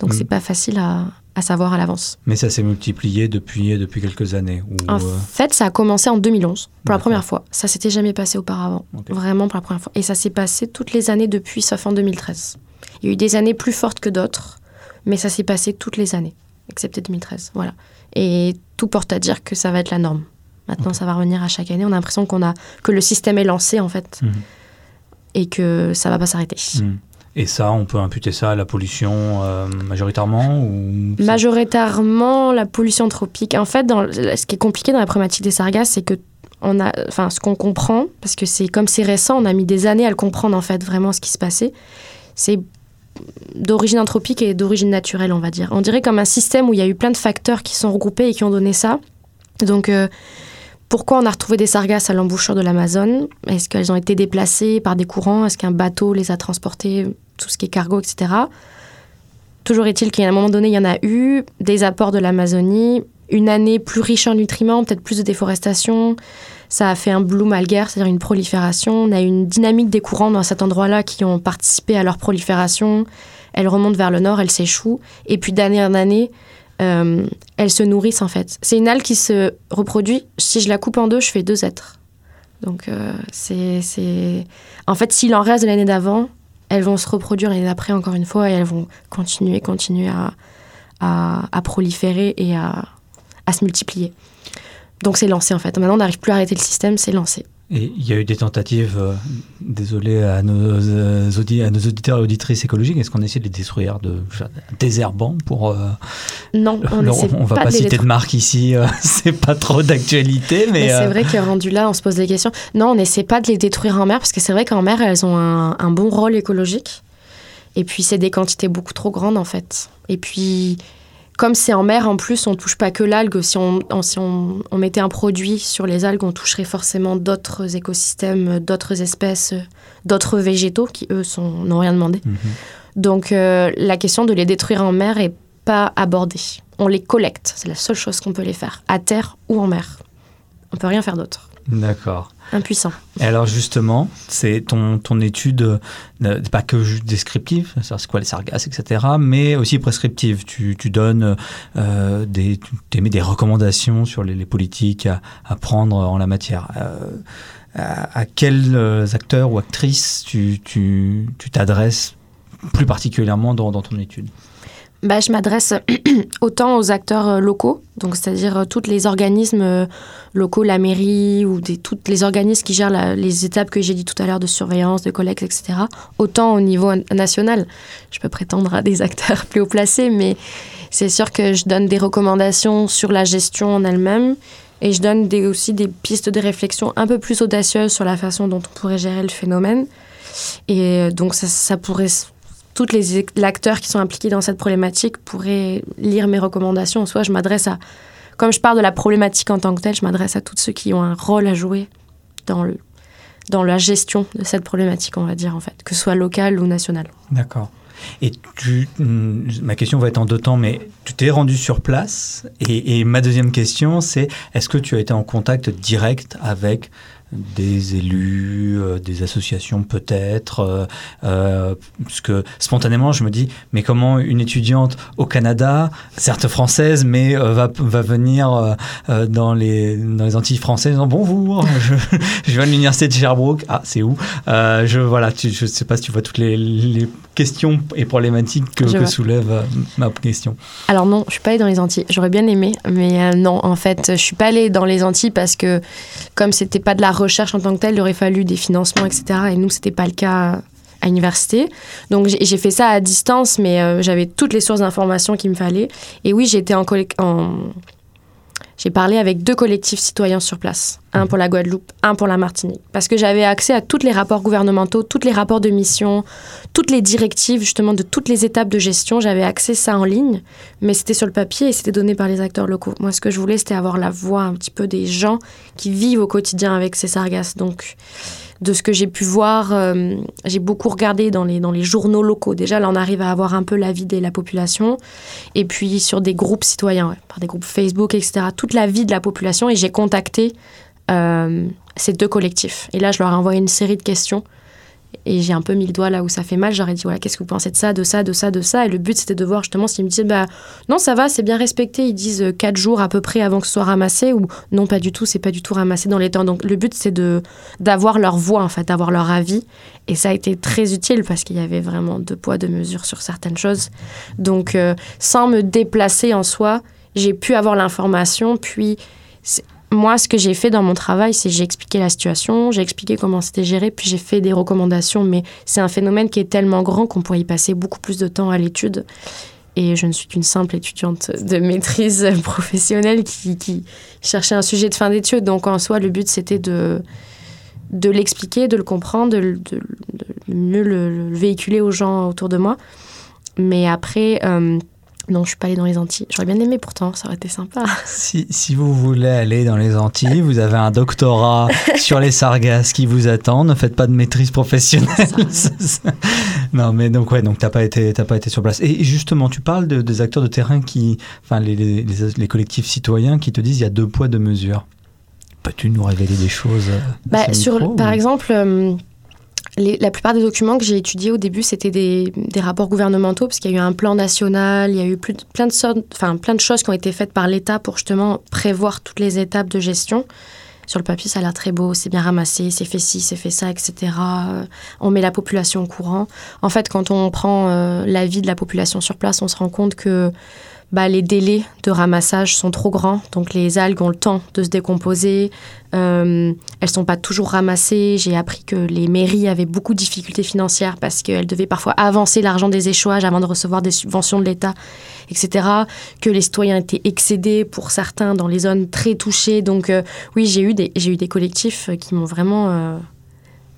Donc mmh. c'est pas facile à, à savoir à l'avance. Mais ça s'est multiplié depuis, depuis quelques années En euh... fait, ça a commencé en 2011, pour la première fois. Ça s'était jamais passé auparavant, okay. vraiment pour la première fois. Et ça s'est passé toutes les années depuis, sauf en 2013. Il y a eu des années plus fortes que d'autres, mais ça s'est passé toutes les années, excepté 2013. Voilà. Et tout porte à dire que ça va être la norme. Maintenant, okay. ça va revenir à chaque année. On a l'impression qu'on a que le système est lancé en fait, mmh. et que ça va pas s'arrêter. Mmh. Et ça, on peut imputer ça à la pollution euh, majoritairement ou Majoritairement, la pollution anthropique. En fait, ce qui est compliqué dans la problématique des sargasses, c'est que on a, enfin, ce qu'on comprend, parce que c'est comme c'est récent, on a mis des années à le comprendre en fait vraiment ce qui se passait. C'est d'origine anthropique et d'origine naturelle, on va dire. On dirait comme un système où il y a eu plein de facteurs qui sont regroupés et qui ont donné ça. Donc, euh, pourquoi on a retrouvé des sargasses à l'embouchure de l'Amazone? Est-ce qu'elles ont été déplacées par des courants? Est-ce qu'un bateau les a transportées? Tout ce qui est cargo, etc. Toujours est-il qu'à un moment donné, il y en a eu des apports de l'Amazonie, une année plus riche en nutriments, peut-être plus de déforestation. Ça a fait un bloom algaire, c'est-à-dire une prolifération. On a une dynamique des courants dans cet endroit-là qui ont participé à leur prolifération. Elles remontent vers le nord, elles s'échouent. Et puis d'année en année, euh, elles se nourrissent en fait. C'est une algue qui se reproduit. Si je la coupe en deux, je fais deux êtres. Donc euh, c'est... En fait, s'il en reste de l'année d'avant, elles vont se reproduire l'année d'après encore une fois et elles vont continuer, continuer à, à, proliférer et à, à se multiplier. Donc c'est lancé en fait. Maintenant, on n'arrive plus à arrêter le système, c'est lancé. Et il y a eu des tentatives, euh, désolé à nos, euh, à nos auditeurs et auditrices écologiques, est-ce qu'on essaie de les détruire de désherbant pour... Euh, non, on ne On va pas, citer de marque ici, c'est pas trop d'actualité, mais... c'est vrai que rendu là, on se pose des questions. Non, on n'essaie pas de les détruire en mer, parce que c'est vrai qu'en mer, elles ont un, un bon rôle écologique. Et puis c'est des quantités beaucoup trop grandes en fait. Et puis comme c'est en mer, en plus, on touche pas que l'algue. Si, on, si on, mettait un produit sur les algues, on toucherait forcément d'autres écosystèmes, d'autres espèces, d'autres végétaux qui, eux, n'ont rien demandé. Mhm. Donc, euh, la question de les détruire en mer est pas abordée. On les collecte. C'est la seule chose qu'on peut les faire, à terre ou en mer. On peut rien faire d'autre. D'accord. Impuissant. Alors justement, c'est ton, ton étude, euh, pas que descriptive, c'est quoi les sargasses, etc., mais aussi prescriptive. Tu, tu donnes euh, des, tu des recommandations sur les, politiques à, à, prendre en la matière. Euh, à, quels acteurs ou actrices tu t'adresses tu, plus particulièrement dans, dans ton étude? Bah, je m'adresse autant aux acteurs euh, locaux, donc c'est-à-dire euh, tous les organismes euh, locaux, la mairie ou des, tous les organismes qui gèrent les étapes que j'ai dit tout à l'heure de surveillance, de collecte, etc. Autant au niveau national. Je peux prétendre à des acteurs plus haut placés, mais c'est sûr que je donne des recommandations sur la gestion en elle-même et je donne aussi des pistes de réflexion un peu plus audacieuses sur la façon dont on pourrait gérer le phénomène. Et donc ça pourrait tous les acteurs qui sont impliqués dans cette problématique pourraient lire mes recommandations. Soit je m'adresse à, comme je parle de la problématique en tant que telle, je m'adresse à tous ceux qui ont un rôle à jouer dans, le, dans la gestion de cette problématique, on va dire, en fait, que ce soit locale ou nationale. D'accord. Et tu, hmm, ma question va être en deux temps, mais tu t'es rendu sur place. Et ma deuxième question, c'est est-ce que tu as été en contact direct avec des élus, euh, des associations peut-être, euh, euh, parce que spontanément je me dis, mais comment une étudiante au Canada, certes française, mais va, va venir dans, les, dans les Antilles françaises en disant bonjour, je, je viens de l'université de Sherbrooke, ah c'est où? Je voilà, je ne sais pas si tu vois toutes les, les questions et problématiques que, que soulève ma question. Alors non, je suis pas allée dans les Antilles, j'aurais bien aimé, mais non, en fait, je suis pas allée dans les Antilles parce que comme c'était pas de la recherche en tant que telle, il aurait fallu des financements, etc. Et nous, c'était pas le cas à l'université. Donc j'ai fait ça à distance, mais euh, j'avais toutes les sources d'informations qu'il me fallait. Et oui, j'étais en, en, j'ai parlé avec deux collectifs citoyens sur place, un pour la Guadeloupe, un pour la Martinique, parce que j'avais accès à tous les rapports gouvernementaux, tous les rapports de mission, toutes les directives justement de toutes les étapes de gestion. J'avais accès ça en ligne, mais c'était sur le papier et c'était donné par les acteurs locaux. Moi, ce que je voulais, c'était avoir la voix un petit peu des gens qui vivent au quotidien avec ces sargasses. Donc, de ce que j'ai pu voir, euh, j'ai beaucoup regardé dans les, dans les journaux locaux. Déjà, là, on arrive à avoir un peu l'avis de la population. Et puis sur des groupes citoyens, par des groupes Facebook, etc. Toute la vie de la population. Et j'ai contacté euh, ces deux collectifs. Et là, je leur ai envoyé une série de questions et j'ai un peu mis le doigt là où ça fait mal. J'aurais dit, voilà, qu'est-ce que vous pensez de ça, de ça, de ça, de ça? Et le but, c'était de voir justement s'ils me disaient, bah non, ça va, c'est bien respecté. Ils disent euh, quatre jours à peu près avant que ce soit ramassé, ou non, pas du tout, c'est pas du tout ramassé dans les temps. Donc le but, c'est de d'avoir leur voix, en fait, d'avoir leur avis. Et ça a été très utile parce qu'il y avait vraiment deux poids, deux mesures sur certaines choses. Donc, euh, sans me déplacer en soi, j'ai pu avoir l'information, puis moi, ce que j'ai fait dans mon travail, c'est j'ai expliqué la situation, j'ai expliqué comment c'était géré, puis j'ai fait des recommandations. Mais c'est un phénomène qui est tellement grand qu'on pourrait y passer beaucoup plus de temps à l'étude. Et je ne suis qu'une simple étudiante de maîtrise professionnelle qui, cherchait un sujet de fin d'études. Donc en soi, le but, c'était de, de l'expliquer, de le comprendre, de, mieux le, véhiculer aux gens autour de moi. Mais après, euh, Non, je suis pas allée dans les Antilles. J'aurais bien aimé pourtant, ça aurait été sympa. Si, si vous voulez aller dans les Antilles, vous avez un doctorat sur les sargasses qui vous attend. Ne faites pas de maîtrise professionnelle. non, mais donc ouais, donc t'as pas été, t'as pas été sur place. Et justement, tu parles de- des acteurs de terrain qui, enfin les, les, les- les collectifs citoyens qui te disent il y a deux poids deux mesures. Peux-tu nous révéler des choses euh, Bah, sur, micro, par ou- exemple, euh, la plupart des documents que j'ai étudiés au début, c'était des, rapports gouvernementaux, parce qu'il y a eu un plan national, il y a eu plein de choses qui ont été faites par l'État pour justement prévoir toutes les étapes de gestion. Sur le papier, ça a l'air très beau, c'est bien ramassé, c'est fait ci, c'est fait ça, etc. Euh, On met la population au courant. En fait, quand on prend euh, l'avis de la population sur place, on se rend compte que bah, les délais de ramassage sont trop grands. Donc les algues ont le temps de se décomposer. Euh, elles sont pas toujours ramassées. J'ai appris que les mairies avaient beaucoup de difficultés financières parce qu'elles devaient parfois avancer l'argent des échouages avant de recevoir des subventions de l'État, etc. Que les citoyens étaient excédés pour certains dans les zones très touchées. Donc euh, oui, j'ai eu des eu des collectifs qui m'ont vraiment euh,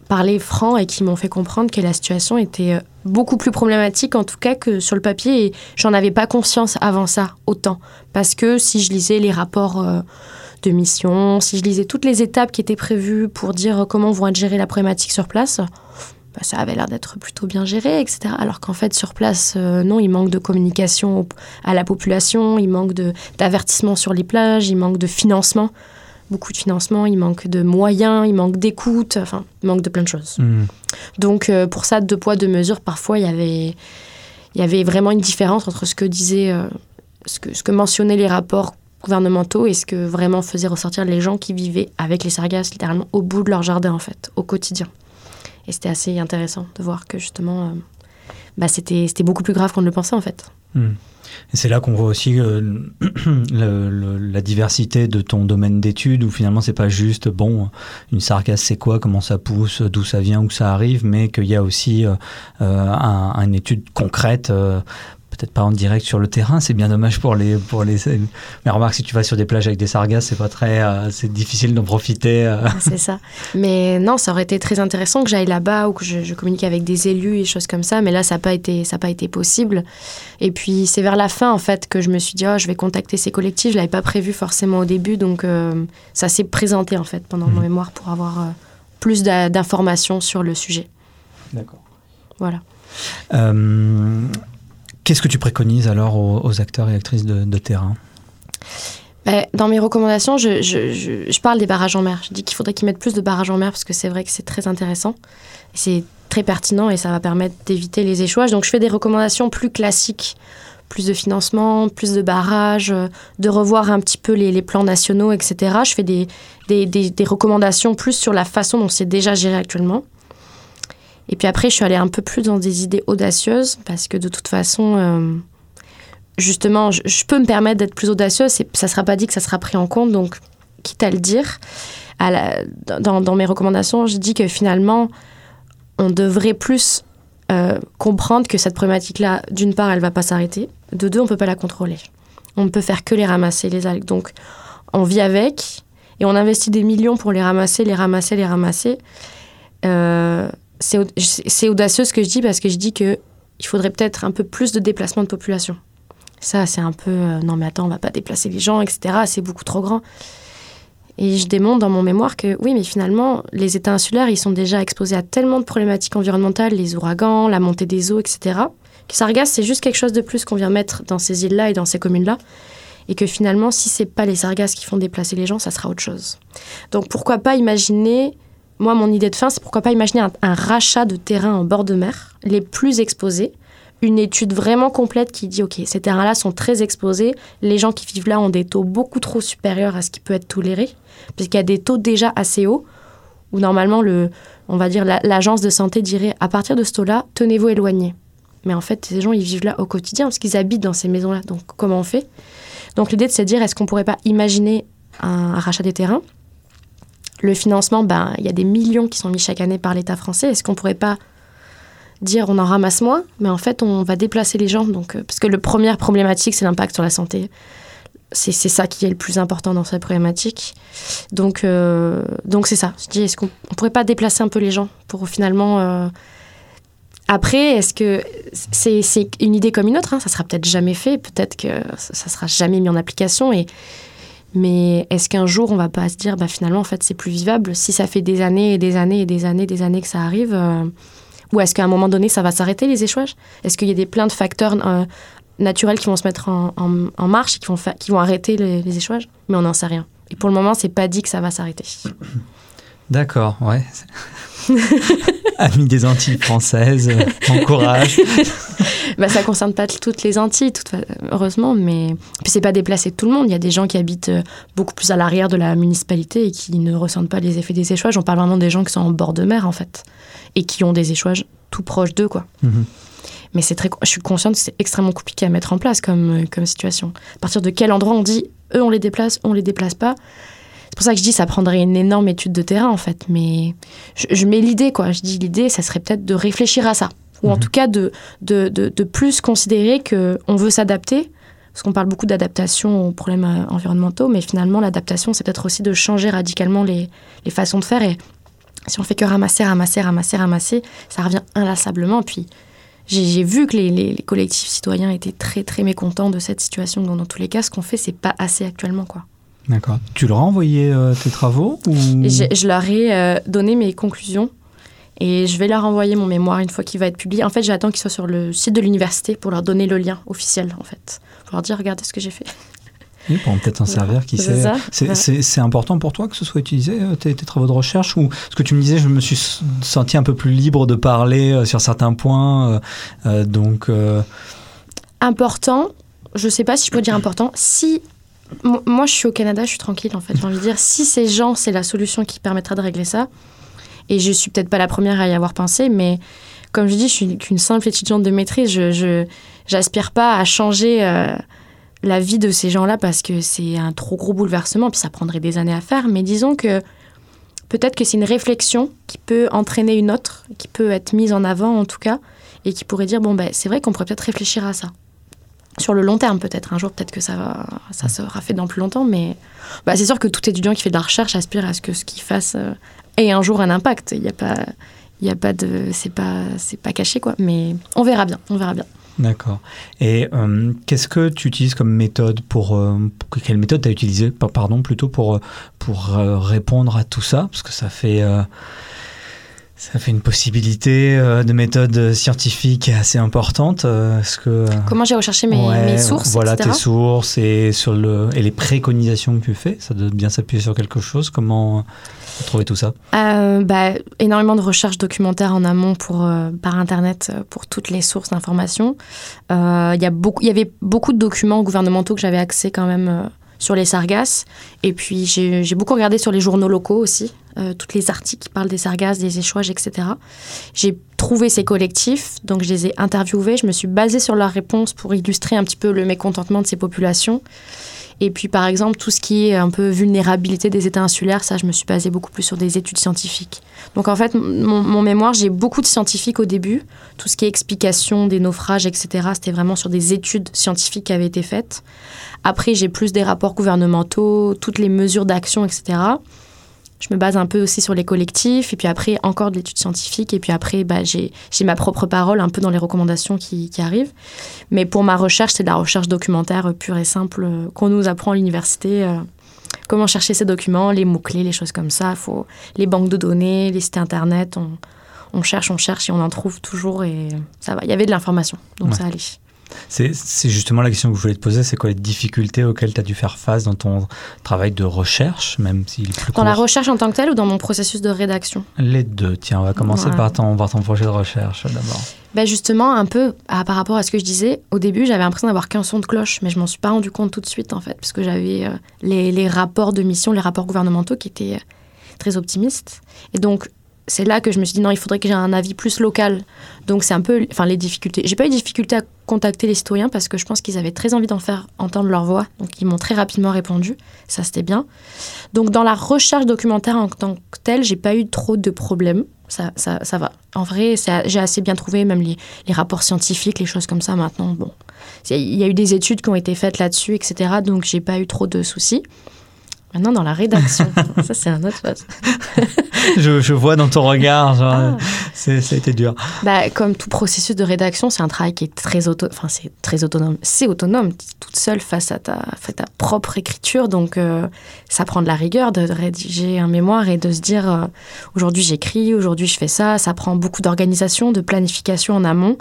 parlé franc et qui m'ont fait comprendre que la situation était euh, beaucoup plus problématique en tout cas que sur le papier. Et j'en avais pas conscience avant ça autant. Parce que si je lisais les rapports euh, de mission, si je lisais toutes les étapes qui étaient prévues pour dire comment vont être gérée la problématique sur place, bah, ça avait l'air d'être plutôt bien géré, etc. Alors qu'en fait, sur place, euh, non, il manque de communication à la population, il manque d'avertissement sur les plages, il manque de financement, beaucoup de financement, il manque de moyens, il manque d'écoute, enfin, il manque de plein de choses. Hmm. Donc euh, pour ça, deux poids, deux mesures, parfois, il y avait, il y avait vraiment une différence entre ce que disaient, euh, ce, que, ce que mentionnaient les rapports gouvernementaux et ce que vraiment faisaient ressortir les gens qui vivaient avec les sargasses, littéralement au bout de leur jardin, en fait, au quotidien. Et c'était assez intéressant de voir que justement, euh, bah, c'était beaucoup plus grave qu'on ne le pensait, en fait. Hmm. C'est là qu'on voit aussi euh, la diversité de ton domaine d'études, où finalement c'est pas juste bon, une sargasse c'est quoi, comment ça pousse, d'où ça vient, où ça arrive, mais qu'il y a aussi euh, euh, un- une étude concrète. Peut-être pas en direct sur le terrain, c'est bien dommage pour les pour les. Mais remarque, si tu vas sur des plages avec des sargasses, c'est pas très, euh, c'est difficile d'en profiter. euh. C'est ça. Mais non, ça aurait été très intéressant que j'aille là-bas ou que je, je communique avec des élus et choses comme ça. Mais là, ça n'a pas été, ça a pas été possible. Et puis c'est vers la fin en fait que je me suis dit, oh, je vais contacter ces collectifs. Je l'avais pas prévu forcément au début, donc euh, ça s'est présenté en fait pendant mon Mhm. mémoire pour avoir plus d'informations sur le sujet. D'accord. Voilà. Euh, Qu'est-ce que tu préconises alors aux, acteurs et actrices de, terrain? Ben, dans mes recommandations, je, parle des barrages en mer. Je dis qu'il faudrait qu'ils mettent plus de barrages en mer parce que c'est vrai que c'est très intéressant. C'est très pertinent et ça va permettre d'éviter les échouages. Donc je fais des recommandations plus classiques. Plus de financement, plus de barrages, euh, de revoir un petit peu les, plans nationaux, etc. Je fais des recommandations plus sur la façon dont c'est déjà géré actuellement. Et puis après, je suis allée un peu plus dans des idées audacieuses parce que de toute façon, euh, justement, je, peux me permettre d'être plus audacieuse. C'est- Ça ne sera pas dit que ça sera pris en compte, donc quitte à le dire. Dans mes recommandations, je dis que finalement, on devrait plus euh, comprendre que cette problématique-là, d'une part, elle ne va pas s'arrêter. De deux, on ne peut pas la contrôler. On ne peut faire que les ramasser, les algues. Donc, on vit avec et on investit des millions pour les ramasser, les ramasser, les ramasser. Euh, c'est au- c'est audacieux ce que je dis parce que je dis que il faudrait peut-être un peu plus de déplacement de population. Ça, c'est un peu euh, non, mais attends, on va pas déplacer les gens, etc. C'est beaucoup trop grand. Et je démontre dans mon mémoire que oui, mais finalement, les États insulaires, ils sont déjà exposés à tellement de problématiques environnementales, les ouragans, la montée des eaux, etc. Que Sargasse, c'est juste quelque chose de plus qu'on vient mettre dans ces îles-là et dans ces communes-là. Et que finalement, si c'est pas les sargasses qui font déplacer les gens, ça sera autre chose. Donc pourquoi pas imaginer, moi mon idée de fin, c'est pourquoi pas imaginer un, rachat de terrains en bord de mer, les plus exposés, une étude vraiment complète qui dit ok, ces terrains-là sont très exposés, les gens qui vivent là ont des taux beaucoup trop supérieurs à ce qui peut être toléré, puisqu'il y a des taux déjà assez hauts, où normalement, le, on va dire, la- l'agence de santé dirait à partir de ce taux-là, tenez-vous éloignés. Mais en fait, ces gens, ils vivent là au quotidien, parce qu'ils habitent dans ces maisons-là. Donc, comment on fait? Donc, l'idée de se dire, est-ce qu'on pourrait pas imaginer un, un rachat des terrains? Le financement, ben, il y a des millions qui sont mis chaque année par l'État français. Est-ce qu'on pourrait pas dire on en ramasse moins, mais en fait on va déplacer les gens. Donc, euh, parce que le première problématique, c'est l'impact sur la santé. C'est ça qui est le plus important dans cette problématique. Donc, euh, donc c'est ça. Je dis, est-ce qu'on on pourrait pas déplacer un peu les gens pour finalement euh, après, est-ce que c'est une idée comme une autre hein, Ça sera peut-être jamais fait, peut-être que ça sera jamais mis en application. Et mais est-ce qu'un jour on va pas se dire, bah finalement en fait c'est plus vivable? Si ça fait des années et des années et des années, des années que ça arrive euh, Ou est-ce qu'à un moment donné ça va s'arrêter les échouages? Est-ce qu'il y a des plein de facteurs euh, naturels qui vont se mettre en, en- en marche et qui vont, qui vont arrêter les, les échouages? Mais on n'en sait rien. Et pour le moment, c'est pas dit que ça va s'arrêter. D'accord, ouais. Amis des Antilles françaises, euh, bon courage. Bah, ça concerne pas toutes les Antilles, toute fa- heureusement, mais puis c'est pas déplacé de tout le monde. Il y a des gens qui habitent euh, beaucoup plus à l'arrière de la municipalité et qui ne ressentent pas les effets des échouages. On parle vraiment des gens qui sont en bord de mer en fait et qui ont des échouages tout proches d'eux, quoi. Mhm. Mais c'est très, je suis consciente que c'est extrêmement compliqué à mettre en place comme, euh, comme situation. À partir de quel endroit on dit, eux on les déplace, on les déplace pas. C'est pour ça que je dis ça prendrait une énorme étude de terrain en fait. Mais je, je mets l'idée quoi. Je dis l'idée, ça serait peut-être de réfléchir à ça. Ou en Mhm. tout cas de, de, de, de plus considérer qu'on veut s'adapter. Parce qu'on parle beaucoup d'adaptation aux problèmes euh, environnementaux, mais finalement l'adaptation c'est peut-être aussi de changer radicalement les, les façons de faire. Et si on fait que ramasser, ramasser, ramasser, ramasser, ça revient inlassablement. Puis j'ai j'ai vu que les, les- les collectifs citoyens étaient très très mécontents de cette situation. Donc dans tous les cas, ce qu'on fait, c'est pas assez actuellement. quoi. D'accord. Tu leur as envoyé euh, tes travaux ou... Je leur ai euh, donné mes conclusions et je vais leur envoyer mon mémoire une fois qu'il va être publié. En fait, j'attends qu'il soit sur le site de l'université pour leur donner le lien officiel, en fait. Pour leur dire, regardez ce que j'ai fait. Oui, pour peut-être s'en servir, qui sait. C'est- ouais. Important pour toi que ce soit utilisé, euh, tes, tes travaux de recherche ou ce que tu me disais, je me suis senti un peu plus libre de parler euh, sur certains points. donc, Important, je sais pas si je peux dire important, si. Mo- Moi, je suis au Canada, je suis tranquille, en fait. J'ai envie de dire, si ces gens, c'est la solution qui permettra de régler ça, et je suis peut-être pas la première à y avoir pensé, mais comme je dis, je suis qu'une simple étudiante de maîtrise. Je, je j'aspire pas à changer euh, la vie de ces gens-là parce que c'est un trop gros bouleversement, puis ça prendrait des années à faire. Mais disons que peut-être que c'est une réflexion qui peut entraîner une autre, qui peut être mise en avant en tout cas, et qui pourrait dire bon ben c'est vrai qu'on pourrait peut-être réfléchir à ça. Sur le long terme, peut-être. Un jour, peut-être que ça, va, ça sera fait dans plus longtemps, mais bah, c'est sûr que tout étudiant qui fait de la recherche aspire à ce que ce qu'il fasse euh, ait un jour un impact. Il n'y a pas, il y a pas de, c'est pas, c'est pas caché quoi. Mais on verra bien, on verra bien. d'accord. Et euh, qu'est-ce que tu utilises comme méthode pour, euh, pour- quelle méthode tu as utilisé, pa- pardon, plutôt pour pour répondre à tout ça, parce que ça fait ça fait une possibilité euh, de méthode scientifique assez importante. euh, que euh, Comment j'ai recherché mes, Ouais, mes sources, Voilà etc. tes sources et, sur le, et les préconisations que tu fais. Ça doit bien s'appuyer sur quelque chose. Comment tu as trouvé tout ça? Euh, bah, énormément de recherches documentaires en amont pour, euh, par Internet euh, pour toutes les sources d'informations. Euh, Il y, a beaucoup- il y avait beaucoup de documents gouvernementaux que j'avais accès quand même euh, sur les sargasses. Et puis j'ai beaucoup regardé sur les journaux locaux aussi, euh, tous les articles qui parlent des sargasses, des échouages, etc. J'ai trouvé ces collectifs, donc je les ai interviewés. Je me suis basée sur leurs réponses pour illustrer un petit peu le mécontentement de ces populations. Et puis, par exemple, tout ce qui est un peu vulnérabilité des États insulaires, ça, je me suis basée beaucoup plus sur des études scientifiques. Donc, en fait, mon mémoire, j'ai beaucoup de scientifiques au début. Tout ce qui est explication des naufrages, etc., c'était vraiment sur des études scientifiques qui avaient été faites. Après, j'ai plus des rapports gouvernementaux, toutes les mesures d'action, etc. Je me base un peu aussi sur les collectifs, et puis après, encore de l'étude scientifique, et puis après, bah, j'ai ma propre parole un peu dans les recommandations qui, qui arrivent. Mais pour ma recherche, c'est de la recherche documentaire pure et simple euh, qu'on nous apprend à l'université. euh, comment chercher ces documents, les mots-clés, les choses comme ça. Faut, les banques de données, les sites internet, on, on cherche, on cherche et on en trouve toujours et ça va. Il y avait de l'information, donc Ouais. ça allait. C'est justement la question que je voulais te poser. C'est quoi les difficultés auxquelles tu as dû faire face dans ton travail de recherche, même s'il Dans la recherche en tant que telle ou dans mon processus de rédaction Les deux. Tiens, on va commencer par, ton, par ton projet de recherche d'abord. Ben justement, un peu à- par rapport à ce que je disais, au début, j'avais l'impression d'avoir qu'un son de cloche, mais je m'en suis pas rendu compte tout de suite, en fait, parce que j'avais euh, les, les rapports de mission, les rapports gouvernementaux qui étaient euh, très optimistes. Et donc, c'est là que je me suis dit, non, il faudrait que j'ai un avis plus local. Donc, c'est un peu, enfin, les difficultés. J'ai pas eu de difficulté à contacter les citoyens parce que je pense qu'ils avaient très envie d'en faire entendre leur voix. Donc, ils m'ont très rapidement répondu. Ça, c'était bien. Donc, dans la recherche documentaire en tant que telle, j'ai pas eu trop de problèmes. Ça, ça, ça va. En vrai, j'ai assez bien trouvé, même les, les rapports scientifiques, les choses comme ça maintenant. Bon, il y a eu des études qui ont été faites là-dessus, etc. Donc j'ai pas eu trop de soucis. Maintenant, dans la rédaction. ça, c'est un autre chose. je, je, vois dans ton regard, genre, Ah. c'est, ça a été dur. Bah, comme tout processus de rédaction, c'est un travail qui est très, auto... enfin, c'est très autonome. C'est autonome, toute seule face à ta, face à ta propre écriture. Donc, euh, ça prend de la rigueur de rédiger un mémoire et de se dire euh, aujourd'hui j'écris, aujourd'hui je fais ça. Ça prend beaucoup d'organisation, de planification en amont.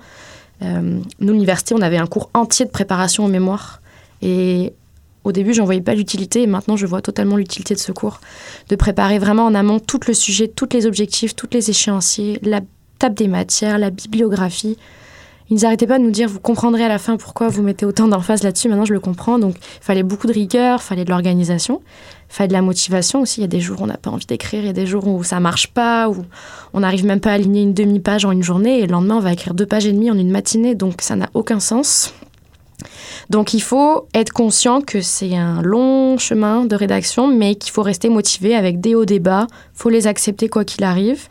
Euh, nous, l'université, on avait un cours entier de préparation au mémoire. Et au début, j'en voyais pas l'utilité. Et maintenant, je vois totalement l'utilité de ce cours. De préparer vraiment en amont tout le sujet, tous les objectifs, tous les échéanciers, la table des matières, la bibliographie. Ils n'arrêtaient pas de nous dire, vous comprendrez à la fin pourquoi vous mettez autant d'emphase là-dessus. Maintenant, je le comprends. Donc, il fallait beaucoup de rigueur, il fallait de l'organisation, il fallait de la motivation aussi. Il y a des jours où on n'a pas envie d'écrire, il y a des jours où ça marche pas, où on n'arrive même pas à aligner une demi-page en une journée. Et le lendemain, on va écrire deux pages et demie en une matinée. Donc, ça n'a aucun sens. Donc, il faut être conscient que c'est un long chemin de rédaction, mais qu'il faut rester motivé avec des hauts débats. Il faut les accepter quoi qu'il arrive.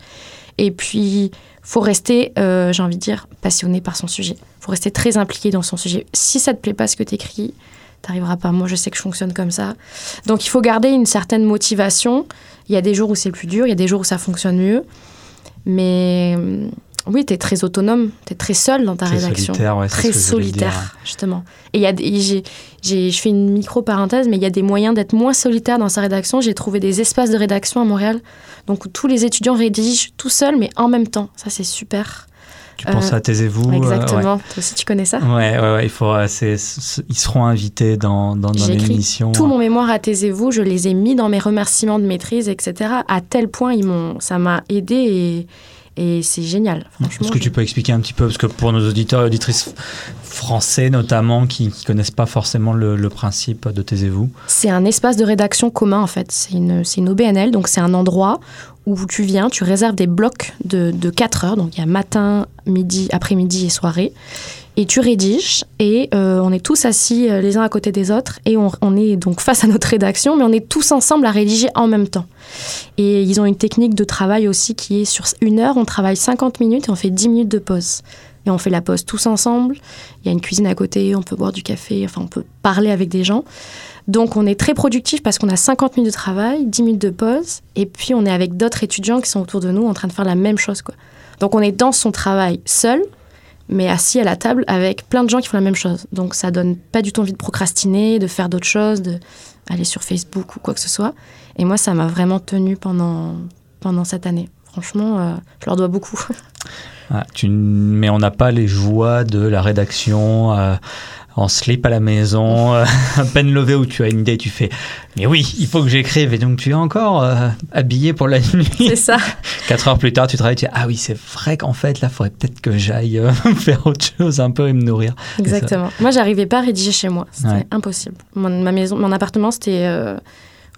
Et puis, faut rester, euh, j'ai envie de dire, passionné par son sujet. faut rester très impliqué dans son sujet. Si ça te plaît pas ce que tu écris, t'arriveras pas. Moi, je sais que je fonctionne comme ça. Donc, il faut garder une certaine motivation. Il y a des jours où c'est plus dur, il y a des jours où ça fonctionne mieux. Mais euh, oui, tu es très autonome, tu es très seul dans ta Très rédaction. solitaire, ouais, très solitaire, justement. Et y a, je fais une micro-parenthèse, mais il y a des moyens d'être moins solitaire dans sa rédaction. J'ai trouvé des espaces de rédaction à Montréal, donc où tous les étudiants rédigent tout seuls, mais en même temps. Ça, c'est super. Tu penses Euh, à Taisez-vous euh, Exactement. Toi aussi, tu connais ça Ouais, ouais, ouais, il faut, euh, ils seront invités dans, dans, dans l'émission. Tout mon mémoire à taisez-vous, je les ai mis dans mes remerciements de maîtrise, etc. À tel point, ils m'ont, ça m'a aidé et, et c'est génial. Franchement, Est-ce que tu peux expliquer un petit peu, parce que pour nos auditeurs et auditrices français notamment, qui ne connaissent pas forcément le, le principe de Taisez-vous, C'est un espace de rédaction commun en fait. C'est une, une OBNL, donc c'est un endroit où tu viens, tu réserves des blocs de, de 4 heures, donc il y a matin, midi, après-midi et soirée, et tu rédiges, et euh, on est tous assis euh, les uns à côté des autres, et on, est donc face à notre rédaction, mais on est tous ensemble à rédiger en même temps. Et ils ont une technique de travail aussi qui est sur une heure, on travaille 50 minutes et on fait 10 minutes de pause. Et on fait la pause tous ensemble. Il y a une cuisine à côté, on peut boire du café, enfin on peut parler avec des gens. Donc on est très productif parce qu'on a 50 minutes de travail, 10 minutes de pause, et puis on est avec d'autres étudiants qui sont autour de nous en train de faire la même chose. Quoi. Donc on est dans son travail seul, mais assis à la table avec plein de gens qui font la même chose. Donc ça donne pas du tout envie de procrastiner, de faire d'autres choses, de aller sur Facebook ou quoi que ce soit. Et moi ça m'a vraiment tenu pendant, pendant cette année. Franchement, euh, je leur dois beaucoup. Ah, mais on n'a pas les joies de la rédaction euh, en slip à la maison, euh, à peine levé où tu as une idée, tu fais Mais oui, il faut que j'écrive. Et donc tu es encore euh, habillé pour la nuit. C'est ça. Quatre heures plus tard, tu travailles, tu dis Ah oui, c'est vrai qu'en fait, là, il faudrait peut-être que j'aille euh, faire autre chose un peu et me nourrir. Exactement. Moi, j'arrivais pas à rédiger chez moi. C'était Ouais. impossible. Mon, ma maison, mon appartement, c'était euh,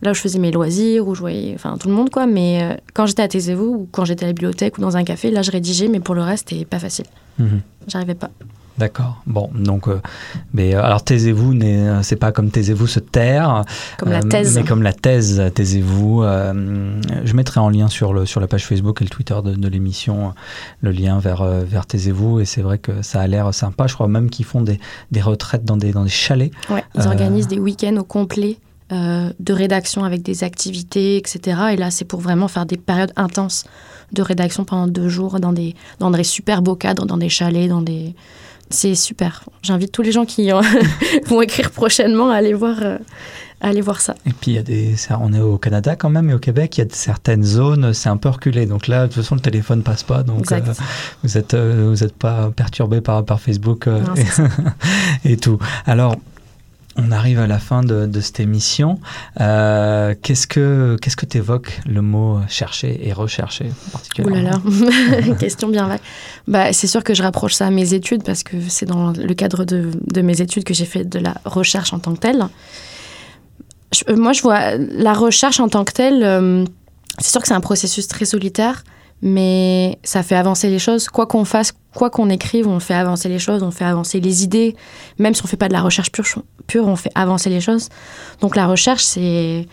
là où je faisais mes loisirs, où je voyais, enfin, tout le monde, quoi. Mais quand j'étais à Taisez-vous, ou quand j'étais à la bibliothèque, ou dans un café, là, je rédigeais, mais pour le reste, c'était pas facile. Mhm. J'arrivais pas. D'accord. Bon, donc, euh, mais euh, alors taisez-vous, euh, c'est pas comme taisez-vous se taire, Comme la thèse. mais comme la thèse, taisez-vous. je mettrai en lien sur le sur la page Facebook et le Twitter de, de l'émission le lien vers vers taisez-vous et c'est vrai que ça a l'air sympa. Je crois même qu'ils font des, des retraites dans des dans des chalets. Ouais, ils organisent des week-ends au complet de rédaction avec des activités, etc. Et là, c'est pour vraiment faire des périodes intenses de rédaction pendant deux jours dans des, dans des super beaux cadres, dans des chalets, dans des... C'est super. J'invite tous les gens qui euh, vont écrire prochainement à aller voir, euh, à aller voir ça. Et puis il y a des, on est au Canada quand même et au Québec, il y a de certaines zones, c'est un peu reculé. Donc là, de toute façon, le téléphone passe pas, donc euh, vous êtes vous êtes pas perturbé par par Facebook Non, et, et tout. Alors. On arrive à la fin de, de cette émission. Euh, qu'est-ce que qu'est-ce que t'évoques le mot chercher et rechercher en Ouh là là, question bien vague. Bah, c'est sûr que je rapproche ça à mes études parce que c'est dans le cadre de, de mes études que j'ai fait de la recherche en tant que telle. Je- euh, moi, je vois la recherche en tant que telle, euh, c'est sûr que c'est un processus très solitaire, mais ça fait avancer les choses. Quoi qu'on fasse, quoi qu'on écrive, on fait avancer les choses, on fait avancer les idées. Même si on fait pas de la recherche pure, on fait avancer les choses. Donc la recherche, c'est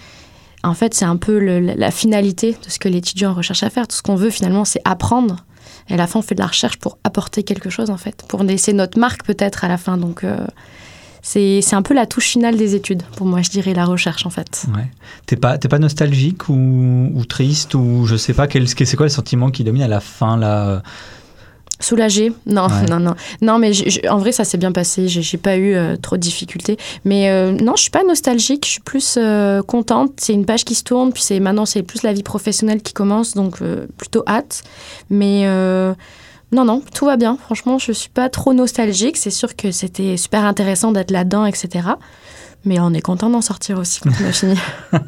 en fait, c'est un peu la finalité de ce que l'étudiant recherche à faire. Tout ce qu'on veut finalement, c'est apprendre. Et à la fin, on fait de la recherche pour apporter quelque chose, en fait, pour laisser notre marque peut-être à la fin. Donc, euh, c'est un peu la touche finale des études, pour moi, je dirais, la recherche, en fait. Ouais. T'es pas, pas nostalgique ou, ou, triste ou je sais pas, c'est quoi le sentiment qui domine à la fin, là Soulagée? Non, non, non. Non, mais en vrai, ça s'est bien passé. J'ai pas eu euh, trop de difficultés. Mais euh, non, je suis pas nostalgique. Je suis plus euh, contente. C'est une page qui se tourne. Puis c'est maintenant, c'est plus la vie professionnelle qui commence. Donc, plutôt hâte. Mais non, non, tout va bien. Franchement, je suis pas trop nostalgique. C'est sûr que c'était super intéressant d'être là-dedans, etc. Mais on est content d'en sortir aussi quand on a fini.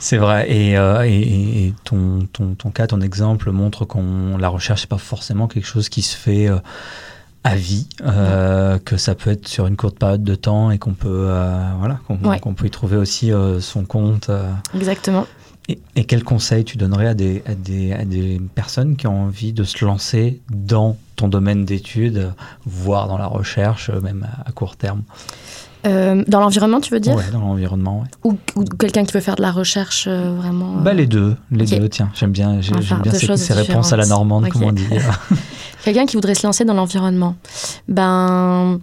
c'est vrai. Et, euh, et, ton, ton, ton, cas, ton exemple montre qu'on la recherche, n'est pas forcément quelque chose qui se fait euh, à vie, euh, que ça peut être sur une courte période de temps et qu'on peut, voilà, qu'on peut y trouver aussi son compte. Exactement. Et, et quel conseil tu donnerais à des, à, des, à des personnes qui ont envie de se lancer dans ton domaine d'études, voire dans la recherche, même à court terme? Euh, dans l'environnement, tu veux dire? Ouais, dans l'environnement, Ou, quelqu'un qui veut faire de la recherche euh, vraiment bah, Les deux, les deux, tiens. J'aime bien, j'aime bien ces, réponses à la normande, comment dire. quelqu'un qui voudrait se lancer dans l'environnement. Ben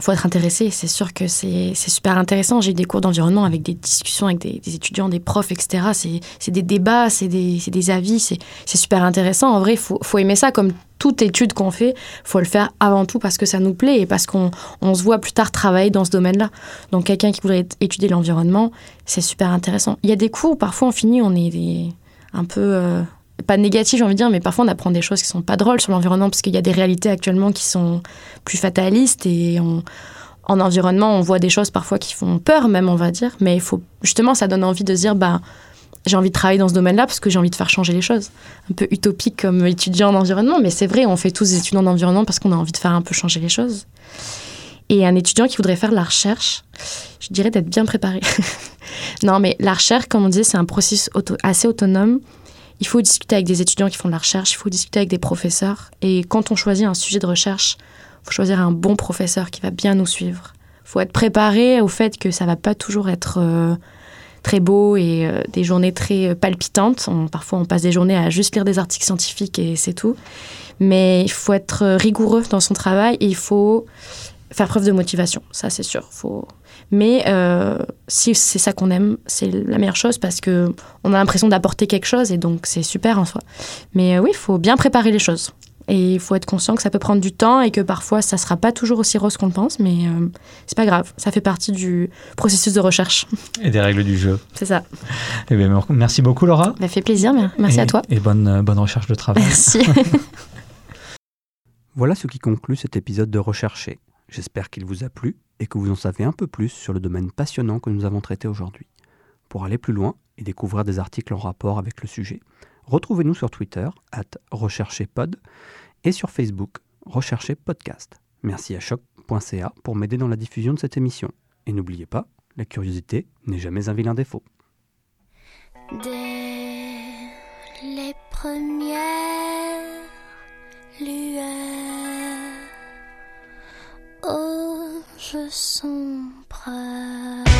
faut être intéressé. C'est sûr que c'est super intéressant. J'ai eu des cours d'environnement avec des discussions avec des, étudiants, des profs, etc. C'est des débats, c'est des, des, avis. C'est super intéressant. En vrai, il faut, faut, aimer ça. Comme toute étude qu'on fait, faut le faire avant tout parce que ça nous plaît et parce qu'on on se voit plus tard travailler dans ce domaine-là. Donc, quelqu'un qui voudrait étudier l'environnement, c'est super intéressant. Il y a des cours où parfois on finit, on est un peu. Euh, pas négatif, j'ai envie de dire, mais parfois on apprend des choses qui sont pas drôles sur l'environnement parce qu'il y a des réalités actuellement qui sont plus fatalistes et en environnement, on voit des choses parfois qui font peur même, on va dire. Mais il faut justement, ça donne envie de dire, bah, j'ai envie de travailler dans ce domaine-là parce que j'ai envie de faire changer les choses. Un peu utopique comme étudiant en environnement, mais c'est vrai, on fait tous des étudiants en environnement parce qu'on a envie de faire un peu changer les choses. Et un étudiant qui voudrait faire la recherche, je dirais d'être bien préparé. non, mais la recherche, comme on disait, c'est un processus assez autonome il faut discuter avec des étudiants qui font de la recherche, il faut discuter avec des professeurs. Et quand on choisit un sujet de recherche, il faut choisir un bon professeur qui va bien nous suivre. Il faut être préparé au fait que ça va pas toujours être euh, très beau et euh, des journées très euh, palpitantes. parfois, on passe des journées à juste lire des articles scientifiques et c'est tout. Mais il faut être rigoureux dans son travail et il faut faire preuve de motivation. Ça, c'est sûr. Faut mais euh, si c'est ça qu'on aime, c'est la meilleure chose parce que on a l'impression d'apporter quelque chose et donc c'est super en soi. Mais euh, oui, il faut bien préparer les choses. Et il faut être conscient que ça peut prendre du temps et que parfois ça sera pas toujours aussi rose qu'on le pense, mais euh, c'est pas grave. Ça fait partie du processus de recherche. Et des règles du jeu. C'est ça. Eh bien, merci beaucoup, Laura. Ça fait plaisir. Merci à toi. Et bonne, bonne recherche de travail. Merci. voilà ce qui conclut cet épisode de Rechercher. J'espère qu'il vous a plu et que vous en savez un peu plus sur le domaine passionnant que nous avons traité aujourd'hui. Pour aller plus loin et découvrir des articles en rapport avec le sujet, retrouvez-nous sur Twitter, at et sur Facebook, Recherchez Podcast. Merci à choc.ca pour m'aider dans la diffusion de cette émission. Et n'oubliez pas, la curiosité n'est jamais un vilain défaut. Dès les premières lueurs, oh, je sombre.